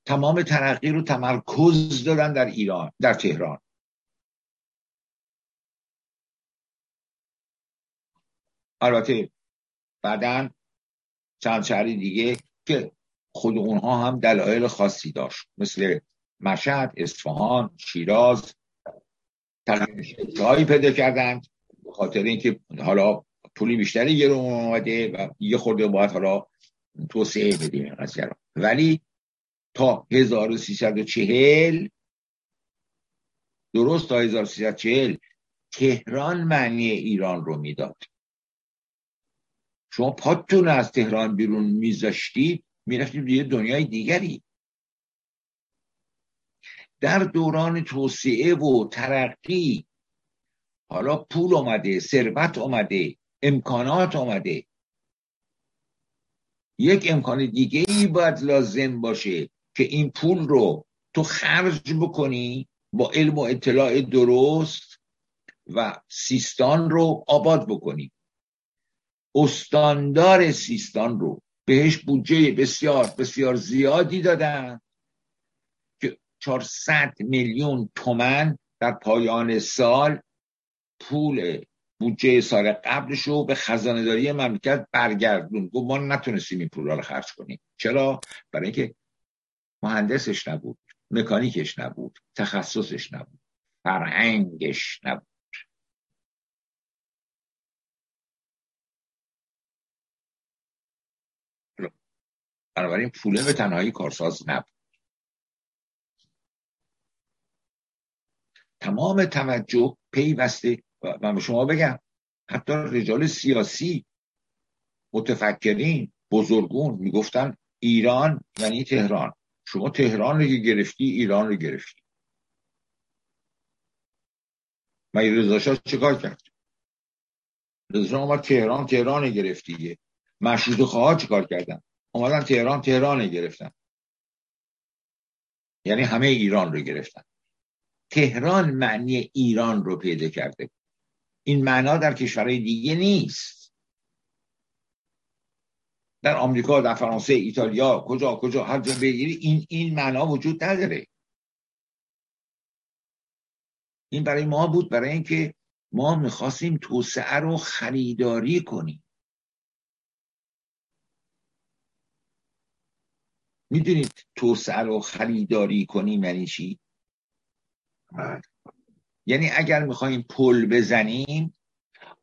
Speaker 2: تمام ترقی رو تمرکز دادن در ایران در تهران. البته بعدا چند شهری دیگه که خود اونها هم دلایل خاصی داشت مثل مشهد اصفهان شیراز جایی پیدا کردند به خاطر اینکه حالا پولی بیشتری گرون اومده و یه خورده باید حالا توسعه بدیم این قضیه ولی تا 1340 درست تا 1340 تهران معنی ایران رو می‌داد. شما پاتون از تهران بیرون میذاشتید می‌رفتید یه دنیای دیگری. در دوران توسعه و ترقی حالا پول اومده ثروت اومده امکانات اومده. یک امکان دیگه ای باید لازم باشه که این پول رو تو خرج بکنی با علم و اطلاع درست و سیستان رو آباد بکنی. استاندار سیستان رو بهش بودجه بسیار بسیار زیادی دادن که 400 میلیون تومن در پایان سال پول بودجه سال قبلش رو به خزانه داری مملکت برگردون. گفت ما نتونستیم این پول رو خرج کنیم. چرا؟ برای اینکه مهندسش نبود مکانیکش نبود تخصصش نبود فرهنگش نبود. بنابراین پوله به تنهایی کارساز نبود. تمام توجه پیوسته من به شما بگم حتی رجال سیاسی متفکرین بزرگون می‌گفتن ایران یعنی تهران. شما تهران رو گرفتی ایران رو گرفتی. مگه رضا چیکار کرد؟ رضا اومد تهران تهران گرفتی مشروط خواه چیکار کردن؟ اومدن تهران تهران گرفتن. یعنی همه ایران رو گرفتن. تهران معنی ایران رو پیدا کرده. این معنا در کشورهای دیگه نیست. در آمریکا در فرانسه ایتالیا کجا کجا هر جا بگیری این این معنا وجود نداره. این برای ما بود برای اینکه ما می‌خواستیم توسعه رو خریداری کنیم. می‌دونید توسعه رو خریداری کنیم یعنی چی؟ بله. یعنی اگر می‌خوایم پل بزنیم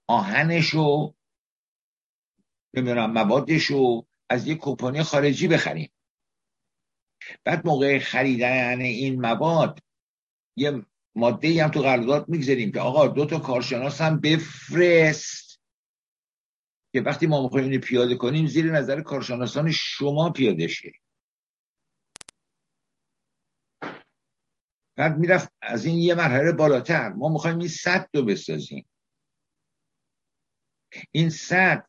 Speaker 2: آهنشو نمی‌دونم موادشو از یک کمپانی خارجی بخریم. بعد موقع خریدن این مواد یه ماده هم تو قرارداد می‌گذاریم که آقا دو تا کارشناس هم بفرست. که وقتی ما می‌خوایم اینو پیاده کنیم زیر نظر کارشناسان شما پیاده شه بعد می‌رفت از این یه مرحله بالاتر. ما می‌خوایم این صد رو بسازیم. این صد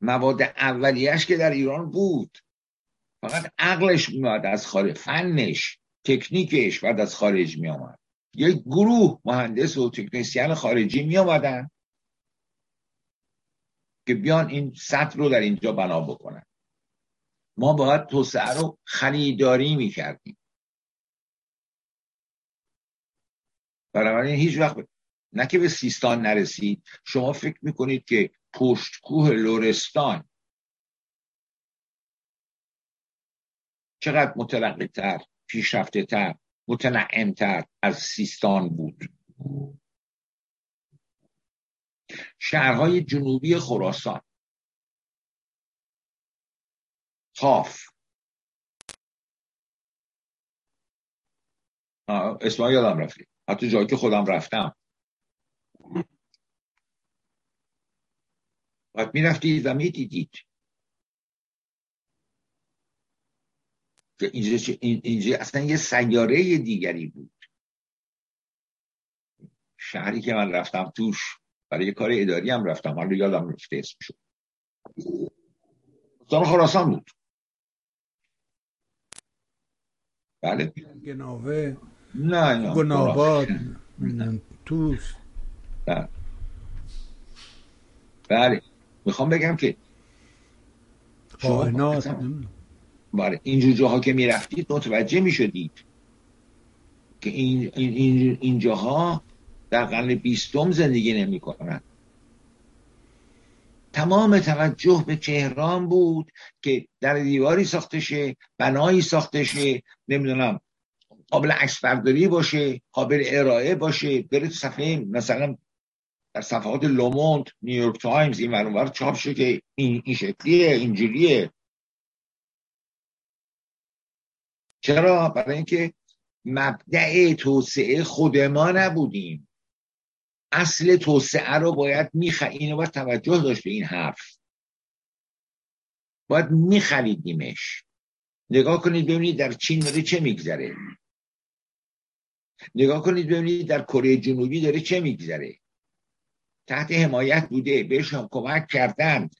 Speaker 2: مواد اولیش که در ایران بود. فقط عقلش میاد از خارج فنش تکنیکش بعد از خارج می آمد یک گروه مهندس و تکنیسیان خارجی می آمدن که بیان این سطح رو در اینجا بنا بکنن. ما باید توسعه رو خریداری می کردیم بنابراین هیچ وقت نه که به سیستان نرسید شما فکر می‌کنید که پشتکوه لورستان چقدر مترقی تر پیشرفته تر متنعم تر از سیستان بود؟ شهرهای جنوبی خراسان خاف اسمها یادم رفتی حتی جایی که خودم رفتم. باید می‌رفتید و می‌دیدید که اینجا, اینجا اصلا یه سیاره دیگری بود. شهری که من رفتم توش برای کار اداری هم رفتم. حالا یادم رفته اسمشو. استان خراسان بود. بله.
Speaker 1: گناوه
Speaker 2: نه نه
Speaker 1: گناباد توش
Speaker 2: بله. بله. می‌خوام بگم که
Speaker 1: قائنات
Speaker 2: بله اینجور جاها که می‌رفتید متوجه می‌شدید که این, این, این جاها در قرن بیستم زندگی نمی‌کنن. تمام توجه به تهران بود که در دیواری ساخته شه بنایی ساخته شه نمی‌دونم قابل عکس برداری باشه قابل ارائه باشه. بره صفحه مثلا در صفحات لوموند نیویورک تایمز این ورانور چاپ شه که این, این شکلیه اینجوریه. چرا؟ برای اینکه مبدع توسعه خود ما نبودیم. اصل توسعه رو باید میخ... اینو باید توجه داشت به این حرف. باید میخریدیمش. نگاه کنید ببینید در چین داره چه میگذره. نگاه کنید ببینید در کره جنوبی داره چه میگذره. تحت حمایت بوده بهش هم کمک کردند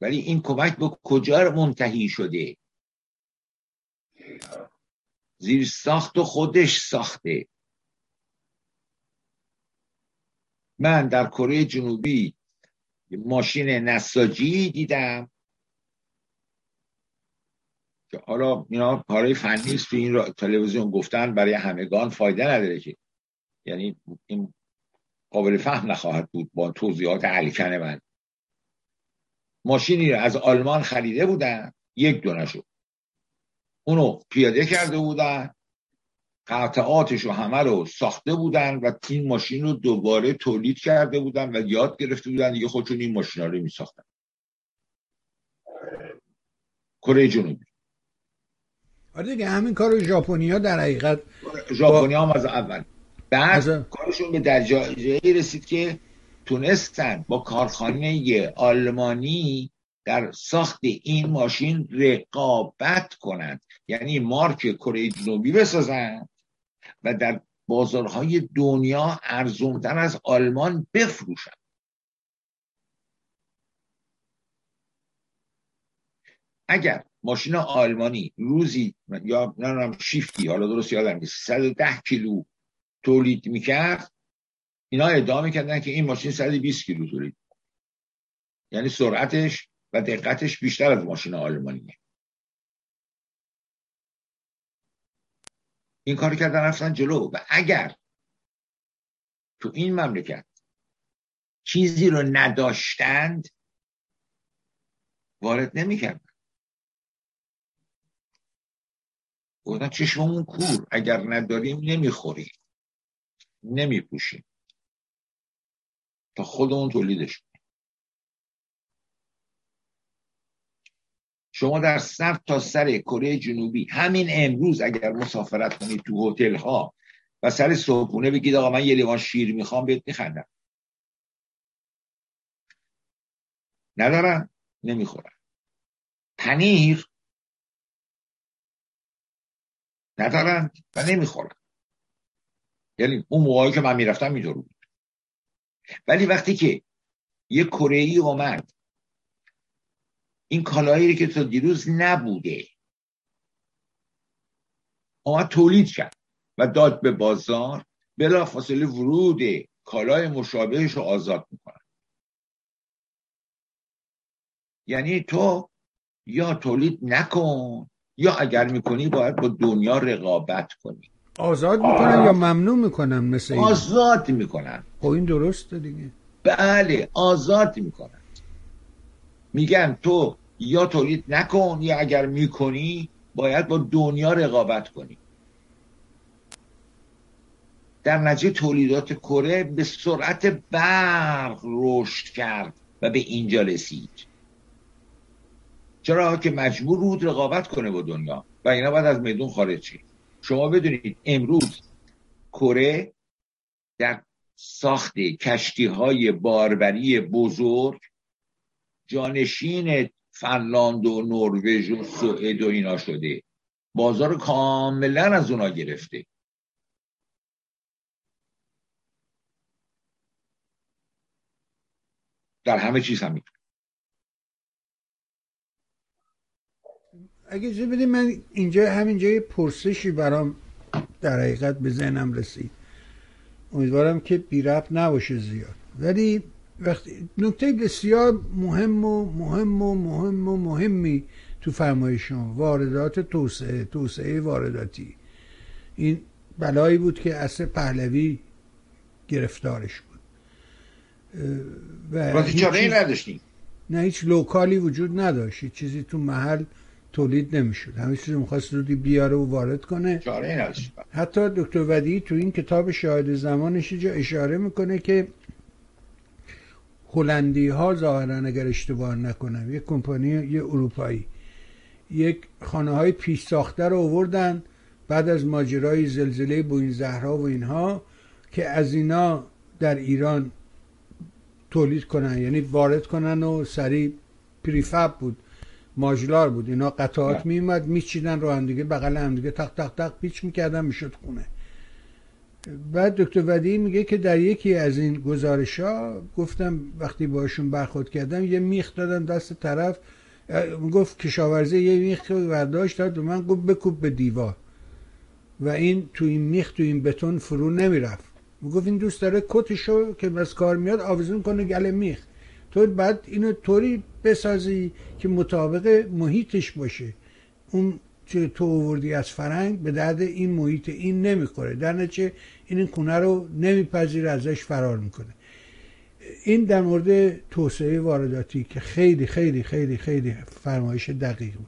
Speaker 2: ولی این کمک به کجا منتهی شده؟ زیر ساخت و خودش ساخته. من در کره جنوبی ماشین نساجی دیدم. که حالا اینا کارهای فنی است تو این را تلویزیون گفتن برای همگان فایده نداره که. یعنی این قابل فهم نخواهد بود با توضیحات علکن من. ماشینی رو از آلمان خریده بودن یک دونه شد اونو پیاده کرده بودن قطعاتش رو همه رو ساخته بودن و این ماشین رو دوباره تولید کرده بودن و یاد گرفته بودن دیگه خودشون این ماشین رو می ساختن کره جنوبی.
Speaker 1: آره دیگه همین کار ژاپنیا در حقیقت
Speaker 2: ژاپنیا هم از اول. بعد کارشون به درجه رسید که تونستن با کارخانه آلمانی در ساخت این ماشین رقابت کنند. یعنی مارک کره جنوبی بسازند و در بازارهای دنیا ارزونتر از آلمان بفروشند اگر ماشین آلمانی روزی یا نمی‌دونم شیفتی حالا درست یادم نیست 110 کیلو تولید می‌کرد. اینا ادعا می‌کردن که این ماشین 120 کیلو تولید یعنی سرعتش و دقتش بیشتر از ماشین آلمانیه. این کار کردن رفتن جلو. و اگر تو این مملکت چیزی رو نداشتند وارد نمی‌کردن. گفتن چشممون کور. اگر نداریم نمی‌خوریم. نمیپوشیم. تا خودمون تولیدش شما در سر تا سر کره جنوبی همین امروز اگر مسافرت کنید تو هتل ها و سر صبحونه بگید آقا من یه لیوان شیر می‌خوام بهت میخندم. ندارن نمی‌خورن. پنیر ندارن و نمی‌خورن یعنی اون موقعی که من می‌رفتم میدور بود. ولی وقتی که یه کره ای اومد این کالایی که تا دیروز نبوده اومد تولید کرد و داد به بازار بلا فاصله ورود کالای مشابهش رو آزاد می‌کنن یعنی تو یا تولید نکن یا اگر می‌کنی باید با دنیا رقابت کنی.
Speaker 1: آزاد می‌کنن یا ممنوع می‌کنن مثل این؟
Speaker 2: آزاد می‌کنن.
Speaker 1: خب این درسته دیگه.
Speaker 2: بله آزاد می‌کنن. میگن تو یا تولید نکن یا اگر می‌کنی باید با دنیا رقابت کنی. در نتیجه تولیدات کره به سرعت برق رشد کرد و به اینجا رسید. چرا که مجبور بود رقابت کنه با دنیا؟ و اینا باید از میدون خارج شد. شما بدونید امروز کره در ساخت کشتی های باربری بزرگ جانشین فنلاند و نروژ و سوئد و اینا شده. بازار کاملا از اونا گرفته. در همه چیز همین.
Speaker 1: اگه چه بدیم من اینجا همینجا یه پرسشی برام در حقیقت به ذهنم رسید. امیدوارم که بی رفت نباشه زیاد. ولی وقتی نکته بسیار مهم و مهم و مهم و مهمی تو فرمایشون واردات توسعه توسعه وارداتی. این بلایی بود که اصر پهلوی گرفتارش بود.
Speaker 2: و هیچ چیز... نداشتیم
Speaker 1: نه هیچ لوکالی وجود نداشت. چیزی تو محل تولید نمی‌شد. همه چیز می‌خواست رودی بیاره و وارد کنه. حتی دکتر ودی تو این کتاب شاهد زمانش جا اشاره می‌کنه که هلندی ها ظاهرا اگر اشتباه نکنم یک کمپانی یه اروپایی. یک خانه های پیش ساخته رو آوردن بعد از ماجرای زلزله بوین زهرا و اینها که از اینا در ایران تولید کنن یعنی وارد کنن و سریع پریفب بود. ماجلار بود. اینا قطعات میومد میچیدن رو هم دیگه بغل هم دیگه تق تق تق پیچ می‌کردن می‌شد خونه. بعد دکتر ودی میگه که در یکی از این گزارش ها گفتم وقتی باشون برخورد کردم یه میخ دادن دست طرف. گفت کشاورزی یه میخ برداشت داد و من گفت بکوب به دیوار. و این تو این میخ تو این بتون فرو نمی‌رفت. گفت این دوست داره کتشو که از کار میاد آویزون کنه گل میخ. تو بعد اینو طوری بسازی که مطابق محیطش باشه. اون چه تو آوردی از فرنگ به درد این محیط این نمی‌خوره. در نتیجه این این خونه رو نمیپذیره ازش فرار می‌کنه. این در مورد توسعه وارداتی که خیلی خیلی خیلی خیلی فرمایش دقیق بود.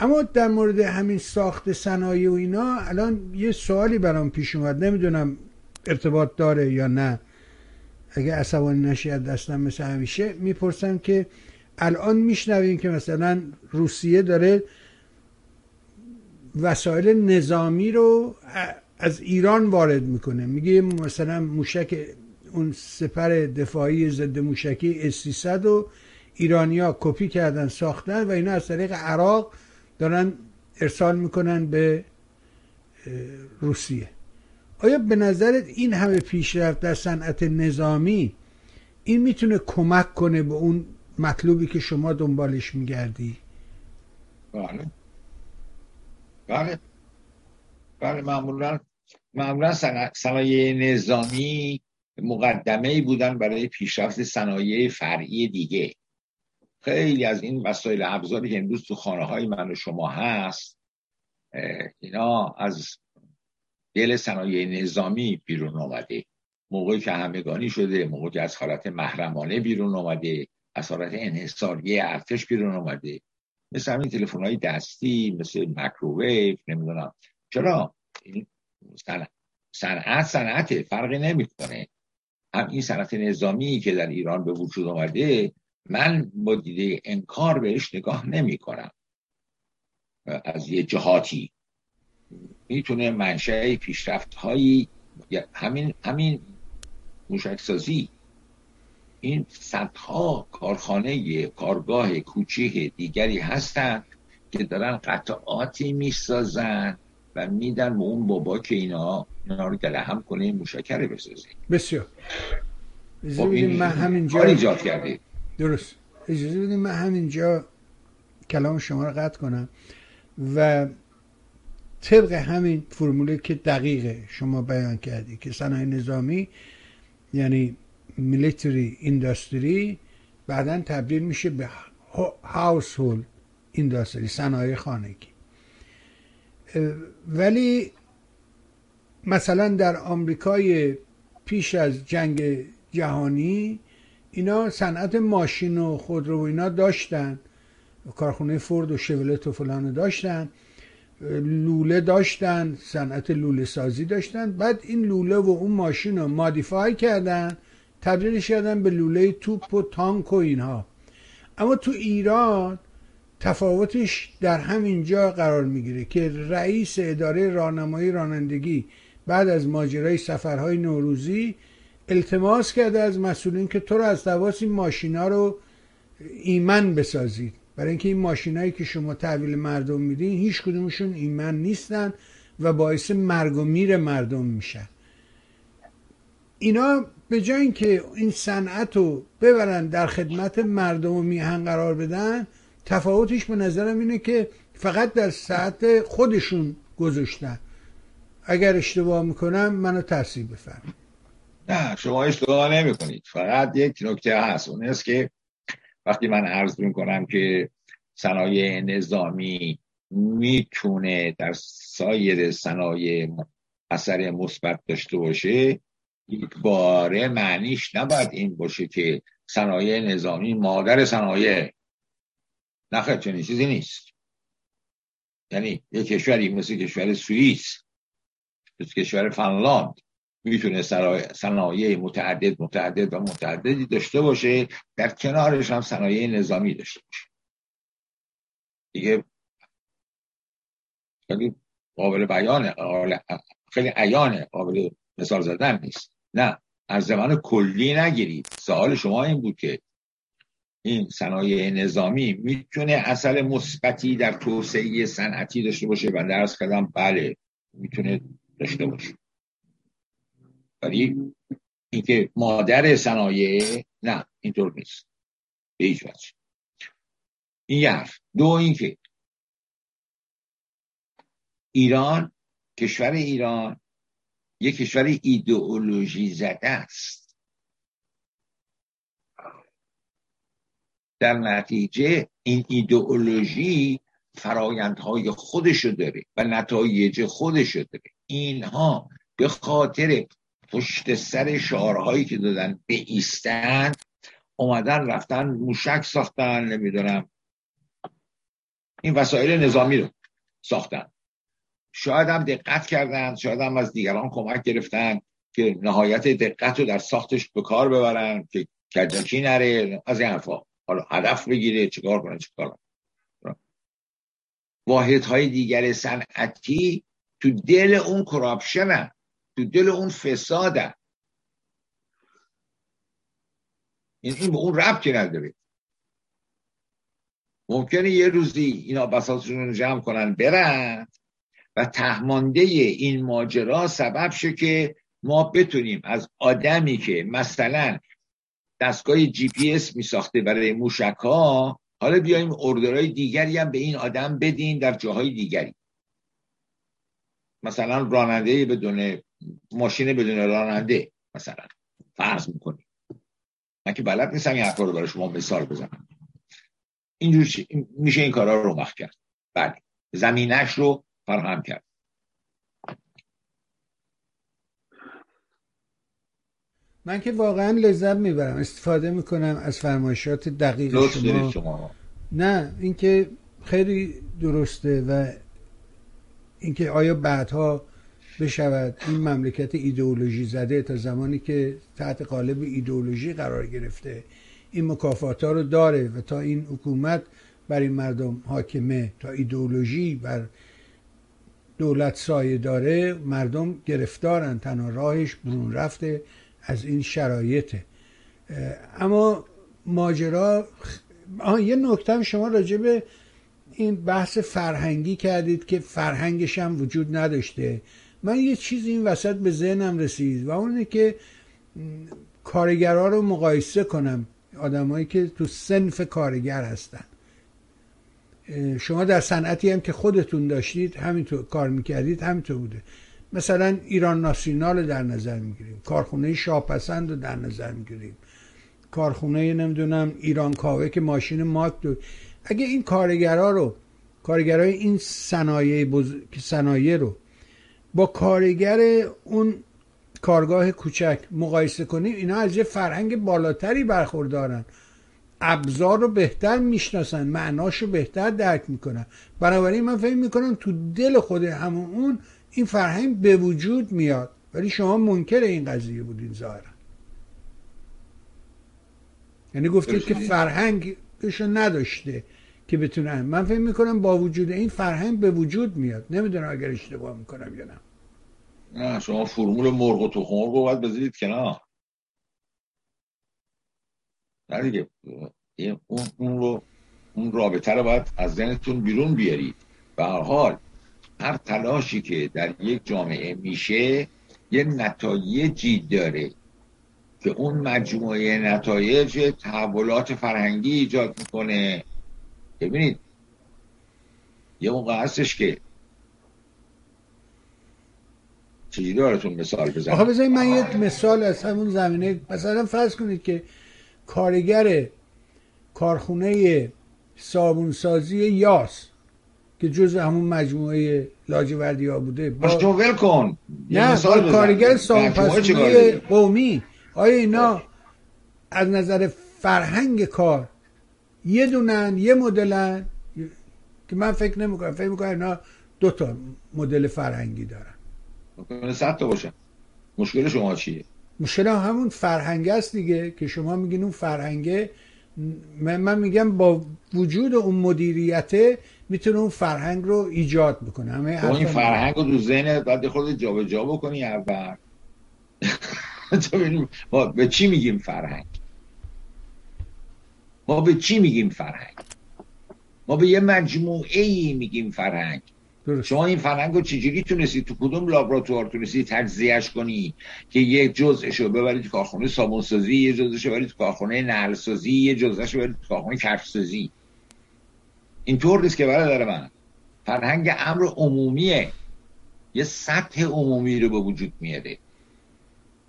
Speaker 1: اما در مورد همین ساخت صنایع و اینا الان یه سوالی برام پیش اومد. نمی‌دونم ارتباط داره یا نه. اگه عصبانی نشی از دستم مثل همیشه می‌پرسم که الان میشنویم که مثلا روسیه داره وسایل نظامی رو از ایران وارد می‌کنه. میگه مثلا موشک اون سپر دفاعی ضد موشکی اس و ایرانیا کپی کردن ساختن و اینا از طریق عراق دارن ارسال می‌کنن به روسیه. آیا به نظرت این همه پیشرفت در صنعت نظامی این می‌تونه کمک کنه به اون مطلوبی که شما دنبالش میگردی؟
Speaker 2: بله. بله. بله معمولا معمولا صنایع نظامی مقدمه ای بودن برای پیشرفت صنایع فرعی دیگه. خیلی از این وسایل ابزاری که امروز تو خانه های من و شما هست اینا از دل صنایع نظامی بیرون آمده موقعی که همگانی شده موقعی که از حالت محرمانه بیرون آمده از حالت انحصاری ارتش بیرون آمده مثل همین تلفن های دستی مثل مکروویو نمی‌دونم. چرا؟ این صنعت صنعت فرقی نمی‌کنه. هم این صنعت نظامی که در ایران به وجود آمده من با دیده انکار بهش نگاه نمی کنم از یه جهاتی. می‌تونه منشأ پیشرفت هایی همین همین موشک سازی این صدها کارخانه کارگاه کوچیک دیگری هستند که دارن قطعاتی می‌سازن و میدن به اون بابا که اینا اینا رو گله هم کنه موشکره بسازه.
Speaker 1: بسیار.
Speaker 2: خب این من همینجا ایجاد کرده
Speaker 1: درست. اجازه بدیم من همینجا کلام شما رو قطع کنم و طبق همین فرموله که دقیقه شما بیان کردی که صنایع نظامی یعنی میلیتری اینداستری بعدا تبدیل میشه به هاوس هول صنایع خانگی. ولی مثلا در آمریکای پیش از جنگ جهانی اینا صنعت ماشین و خودرو و اینا داشتن کارخونه فورد و شولت و فلان داشتن. لوله داشتن صنعت لوله سازی داشتن. بعد این لوله و اون ماشین رو مادیفای کردن تبدیلش کردن به لوله توپ و تانک و اینها. اما تو ایران تفاوتش در همین جا قرار می‌گیره که رئیس اداره راهنمایی رانندگی بعد از ماجرای سفرهای نوروزی التماس کرده از مسئولین که تو رو از دواس این ماشینا رو ایمن بسازید. برای اینکه این ماشینایی که شما تحویل مردم میدین هیچ کدومشون ایمن نیستن و باعث مرگ و میر مردم میشن. اینا به جای اینکه این صنعت رو ببرن در خدمت مردم و میهن قرار بدن تفاوتش به نظرم اینه که فقط در ساعت خودشون گذاشتن. اگر اشتباه می‌کنم منو تصیب بفرم
Speaker 2: نه شما اشتباه نمی کنید فقط یک نکته هست. اون است که وقتی من عرض می‌کنم که صنایع نظامی می‌تونه در سایر صنایع اثر مثبت داشته باشه یک باره معنیش نباید این باشه که صنایع نظامی مادر صنایع. نخیر چنین چیزی نیست. یعنی یک کشوری مثل کشور سوئیس مثل کشور فنلاند می‌تونه صنایع متعدد متعدد و متعددی داشته باشه. در کنارش هم صنایع نظامی داشته باشه. دیگه خیلی قابل بیانه خیلی عیانه قابل مثال زدن نیست. نه از زمان کلی نگیرید. سوال شما این بود که این صنایع نظامی می‌تونه اثر مثبتی در توسعه صنعتی داشته باشه؟ و درس کردم بله می‌تونه داشته باشه. ولی اینکه مادر صنایع نه اینطور نیست. به هیچ وجه. این یه حرف. دو اینکه ایران کشور ایران یک کشور ایدئولوژی زده است. در نتیجه این ایدئولوژی فرایندهای خودشو داره و نتایج خودشو داره. اینها به خاطر پشت سر شعارهایی که دادن به ایستن اومدن رفتن موشک ساختن نمی‌دونم. این وسایل نظامی رو ساختن. شاید هم دقت کردن شاید هم از دیگران کمک گرفتن که نهایت دقت رو در ساختش به کار ببرن که کجاکی نره از این حرفا. حالا هدف بگیره چیکار کنه چیکار واحد های دیگر صنعتی تو دل اون کراپشنن تو دل اون فساده این این به اون ربطی نداره. ممکنه یه روزی اینا بساتشون رو جمع کنن برن و تهمانده این ماجرا سبب شه که ما بتونیم از آدمی که مثلا دستگاه جی پی اس می ساخته برای موشک ها حالا بیایم اردرهای دیگری هم به این آدم بدین در جاهای دیگری. مثلا راننده بدون ماشین بدون راننده مثلا. فرض می‌کنیم من که بلد نیستم این حرفا رو برای شما مثال بزنم. اینجور میشه این کارا رو مخ کرد. بله. زمینش رو فراهم کرد.
Speaker 1: من که واقعا لذت می‌برم. استفاده می‌کنم از فرمایشات دقیق شما.
Speaker 2: شما.
Speaker 1: نه اینکه خیلی درسته و اینکه آیا بعدها بشود. این مملکت ایدئولوژی زده تا زمانی که تحت قالب ایدئولوژی قرار گرفته. این مکافات ها رو داره و تا این حکومت بر این مردم حاکمه تا ایدئولوژی بر دولت سایه داره مردم گرفتارن. تنها راهش برون رفته از این شرایطه. اما ماجرا آه یه نکته شما راجع به این بحث فرهنگی کردید که فرهنگش هم وجود نداشته. من یه چیزی این وسط به ذهنم رسید و اونه که کارگرها رو مقایسه کنم آدمایی که تو سنف کارگر هستن. شما در صنعتی هم که خودتون داشتید همینطور کار می‌کردید همینطور بوده. مثلا ایران ناسیونال در نظر می‌گیریم کارخونه شاپسند رو در نظر می‌گیریم کارخونه نمی‌دونم ایران کاوه که ماشین ماک دو. اگه این کارگرها رو کارگرای این صنایع بز... صنایع رو با کارگر اون کارگاه کوچک مقایسه کنیم اینا از یه فرهنگ بالاتری برخوردارن. ابزار رو بهتر می‌شناسن معناش رو بهتر درک می‌کنن. بنابراین من فکر می‌کنم تو دل خود همون اون این فرهنگ به وجود میاد. ولی شما منکر این قضیه بودین ظاهرا. یعنی گفتید که فرهنگش نداشته که بتونه من فکر می‌کنم با وجود این فرهنگ به وجود میاد. نمی‌دونم اگر اشتباه می‌کنم یا نه.
Speaker 2: نه شما فرمول مرغ و تخم مرغ باید بذارید کنار. نه دیگه اون, اون رو اون رابطه رو باید از ذهنتون بیرون بیارید. به هر حال هر تلاشی که در یک جامعه میشه یه نتایجی داره که اون مجموعه نتایج تحولات فرهنگی ایجاد می‌کنه. ببینید یه موقع هستش که دارتون مثال بزنم
Speaker 1: آخه بذارید من یه مثال از همون زمینه مثلا فرض کنید که کارگر کارخونه صابونسازی یاس که جز همون مجموعه لاجوردی ها بوده
Speaker 2: با ول کن.
Speaker 1: نه با کارگر سامپسونی قومی. آیا اینا از نظر فرهنگ کار یه دونن یه مدلن؟ که من فکر نمی‌کنم. فکر می‌کنم اینا دو تا مدل فرهنگی دارن.
Speaker 2: صد تا باشن مشکل شما چیه؟
Speaker 1: مشکل همون فرهنگ است دیگه که شما میگین اون فرهنگه. من میگم با وجود اون مدیریته می‌تونه اون فرهنگ رو ایجاد بکنه. همه
Speaker 2: خب این فرهنگ رو تو ذهنت باید خود جابجا بکنی اول [laughs] ما به چی میگیم فرهنگ؟ ما به چی میگیم فرهنگ؟ ما به یه مجموعه ای میگیم فرهنگ. شما این فرهنگ رو چجوری تونستی؟ تو کدوم لابراتوار تونستی تجزیهش کنی؟ که یک جزءش رو ببرید تو کارخونه سازی یه جزءش رو ببرید تو کارخونه سازی یه جزءش رو ببرید تو کارخونه کفشسازی. اینطور نیست که برادر من. فرهنگ امر عمومیه. یه سطح عمومی رو به وجود میاره.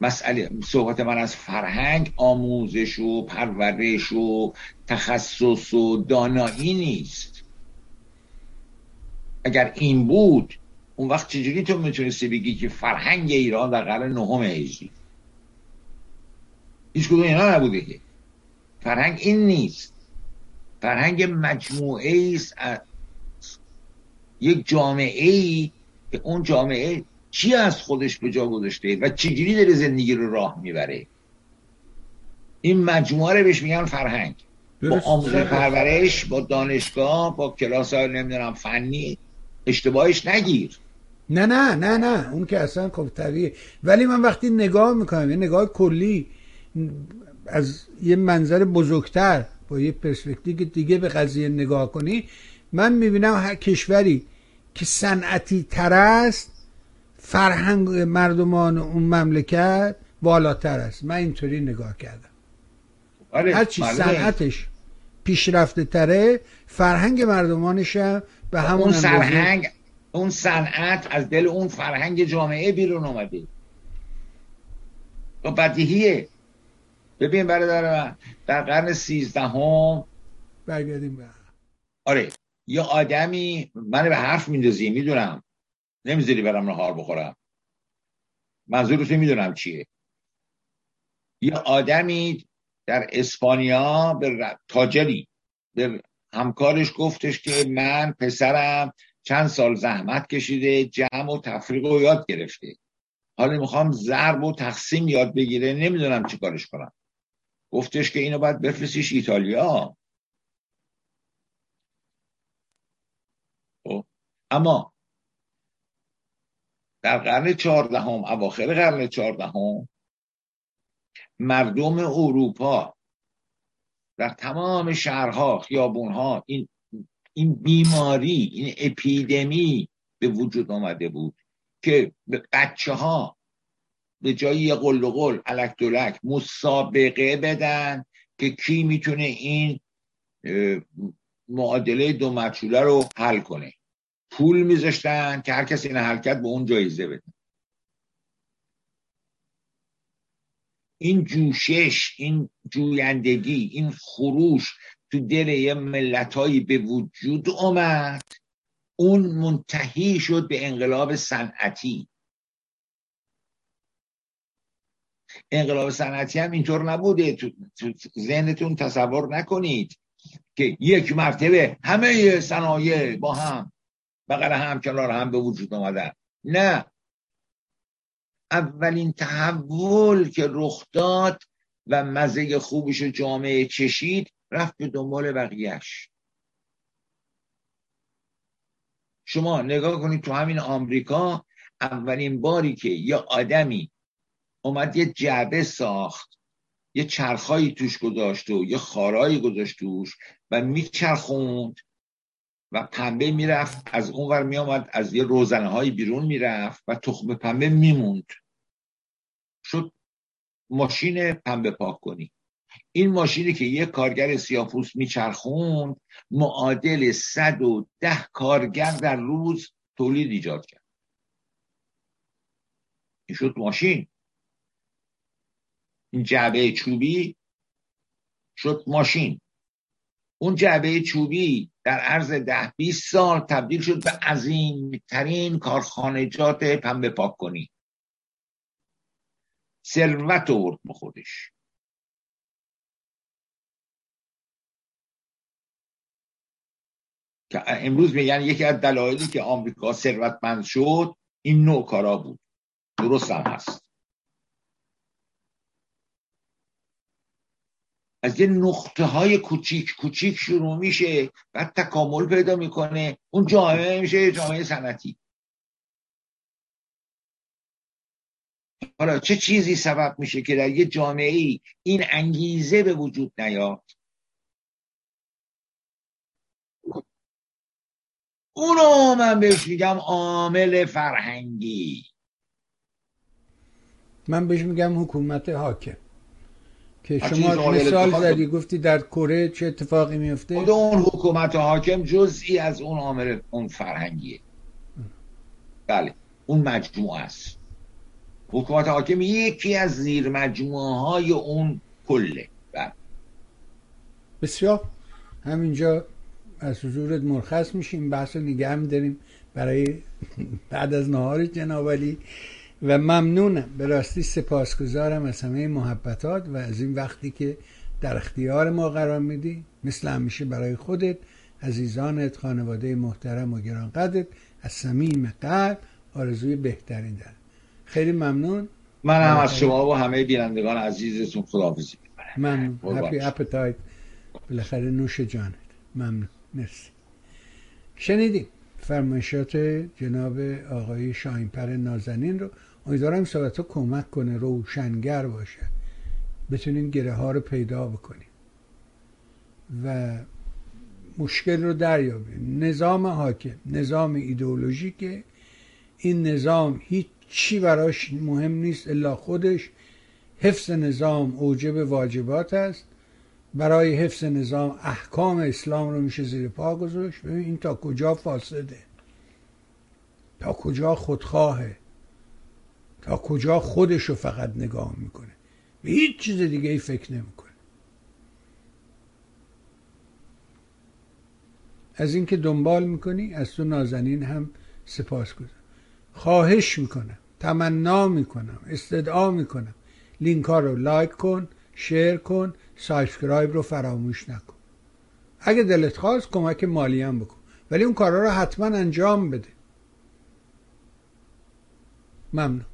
Speaker 2: مسئله صحبت من از فرهنگ آموزش و پرورش و تخصص و دانایی نیست. اگر این بود اون وقت چجوری تو می‌تونستی بگی که فرهنگ ایران در قرن نهم هجری؟ هیچ کدوم اینا نبوده که. فرهنگ این نیست. فرهنگ مجموعه است از یک جامعه ای که اون جامعه چی از خودش به جا گذاشته و چجوری داره زندگی رو راه می‌بره؟ این مجموعه رو بهش میگن فرهنگ. با آموزش پرورش با دانشگاه با کلاس های نمی‌دونم فنی. اشتباهش نگیر.
Speaker 1: نه نه نه نه. اون که اصلا خب طبیعه ولی من وقتی نگاه می‌کنم یه نگاه کلی از یه منظر بزرگتر با یه پرسپکتیو دیگه به قضیه نگاه کنی من می‌بینم هر کشوری که صنعتی تر است فرهنگ مردمان اون مملکت بالاتر است. من اینطوری نگاه کردم.
Speaker 2: آره
Speaker 1: هرچی صنعتش پیشرفته تره فرهنگ مردمانش هم به همون
Speaker 2: اون فرهنگ اون صنعت از دل اون فرهنگ جامعه بیرون اومده. و بدیهیه. ببین برادر من در قرن سیزدهم
Speaker 1: برگردیم به
Speaker 2: آره یه آدمی من به حرف میندازی می‌دونم. نمی‌ذاری برم نهار بخورم. منظورتو می‌دونم چیه. یه آدمی در اسپانیا به تاجری به همکارش گفتش که من پسرم چند سال زحمت کشیده جمع و تفریق رو یاد گرفته. حالا می‌خوام ضرب و تقسیم یاد بگیره نمی‌دونم چی کارش کنم. گفتش که اینو باید بفرستیش ایتالیا. خب، اما در قرن چهاردهم اواخر قرن چهاردهم مردم اروپا در تمام شهرها خیابونها این این بیماری این اپیدمی به وجود آمده بود که بچه ها به جای یه قل و قل علک دولک مسابقه بدن که کی می‌تونه این معادله دو مچوله رو حل کنه. پول میذاشتن که هر کسی این حرکت به اون جایزه بده. این جوشش این جویندگی این خروش تو دل یه ملتهایی به وجود آمد اون منتهی شد به انقلاب صنعتی. انقلاب صنعتی هم اینطور نبوده. تو, ذهنتون تصور نکنید که یک مرتبه همه صنایع با هم بغل هم کنار هم به وجود آمدن نه. اولین تحول که رخ داد و مزه خوبش جامعه چشید رفت به دنبال بقیهش شما نگاه کنید تو همین آمریکا اولین باری که یه آدمی اومد یه جعبه ساخت یه چرخایی توش گذاشت و یه خارایی گذاشت توش و میچرخوند. و پنبه می‌رفت از اون ور میامد از یه روزنه های بیرون می‌رفت و تخم پنبه میموند. شد ماشین پنبه پاک کنی. این ماشینی که یه کارگر سیاپوس میچرخوند معادل صد و ده کارگر در روز تولید ایجاد کرد. این شد ماشین. این جعبه چوبی شد ماشین. اون جعبه چوبی در عرض ده 20 سال تبدیل شد به عظیمترین کارخانجات پنبه پاک کنی. ثروت آورد به خودش. که امروز میگن یکی از دلایلی که آمریکا ثروتمند شد این نوع کارا بود. درست هم هست. از یه نقطه های کوچیک کوچیک شروع میشه بعد تکامل پیدا می‌کنه. اون جامعه میشه جامعه سنتی حالا چه چیزی سبب میشه که در یه جامعه ای این انگیزه به وجود نیاد؟ اونو من بهش میگم عامل فرهنگی.
Speaker 1: من بهش میگم حکومت حاکم. که شما مثال زدی گفتی در کره چه اتفاقی میفته؟
Speaker 2: خود اون حکومت حاکم جزئی از اون عامل اون فرهنگیه. بله اون مجموعه است. حکومت حاکم یکی از زیر مجموعه های اون کله. بله.
Speaker 1: بسیار. همینجا از حضورت مرخص میشیم بحث نگه هم داریم برای [laughs] بعد از نهار جنابالی و ممنونم. به راستی سپاسگزارم از همه محبتات و از این وقتی که در اختیار ما قرار میدی. مثل همیشه برای خودت عزیزانت خانواده محترم و گرانقدرت از صمیم قلب آرزوی بهترین دارم خیلی ممنون.
Speaker 2: من هم از شما و همه بینندگان عزیزتون خداحافظی
Speaker 1: ممنون. هپی اپتایت بالاخره نوش جانت. ممنون. مرسی. شنیدیم. فرمایشات جناب آقای شاهینپر نازنین رو. امیدوارم صحبت کمک کنه روشنگر باشه. بتونین گره ها رو پیدا بکنیم. و مشکل رو دریابیم. نظام حاکم نظام ایدئولوژیکه. این نظام هیچ چی براش مهم نیست الا خودش حفظ نظام اوجب واجبات است. برای حفظ نظام احکام اسلام رو میشه زیر پا گذاشت. ببین این تا کجا فاسده؟ تا کجا خودخواهه کجا خودش رو فقط نگاه می‌کنه؟ به هیچ چیز دیگه ای فکر نمی‌کنه. از اینکه دنبال می‌کنی از تو نازنین هم سپاس گذارم. خواهش می‌کنم تمنا می‌کنم استدعا می‌کنم. لینک ها رو like کن share کن subscribe رو فراموش نکن. اگه دلت خواست کمک مالی هم بکن. ولی اون کارا رو حتما انجام بده. ممنون.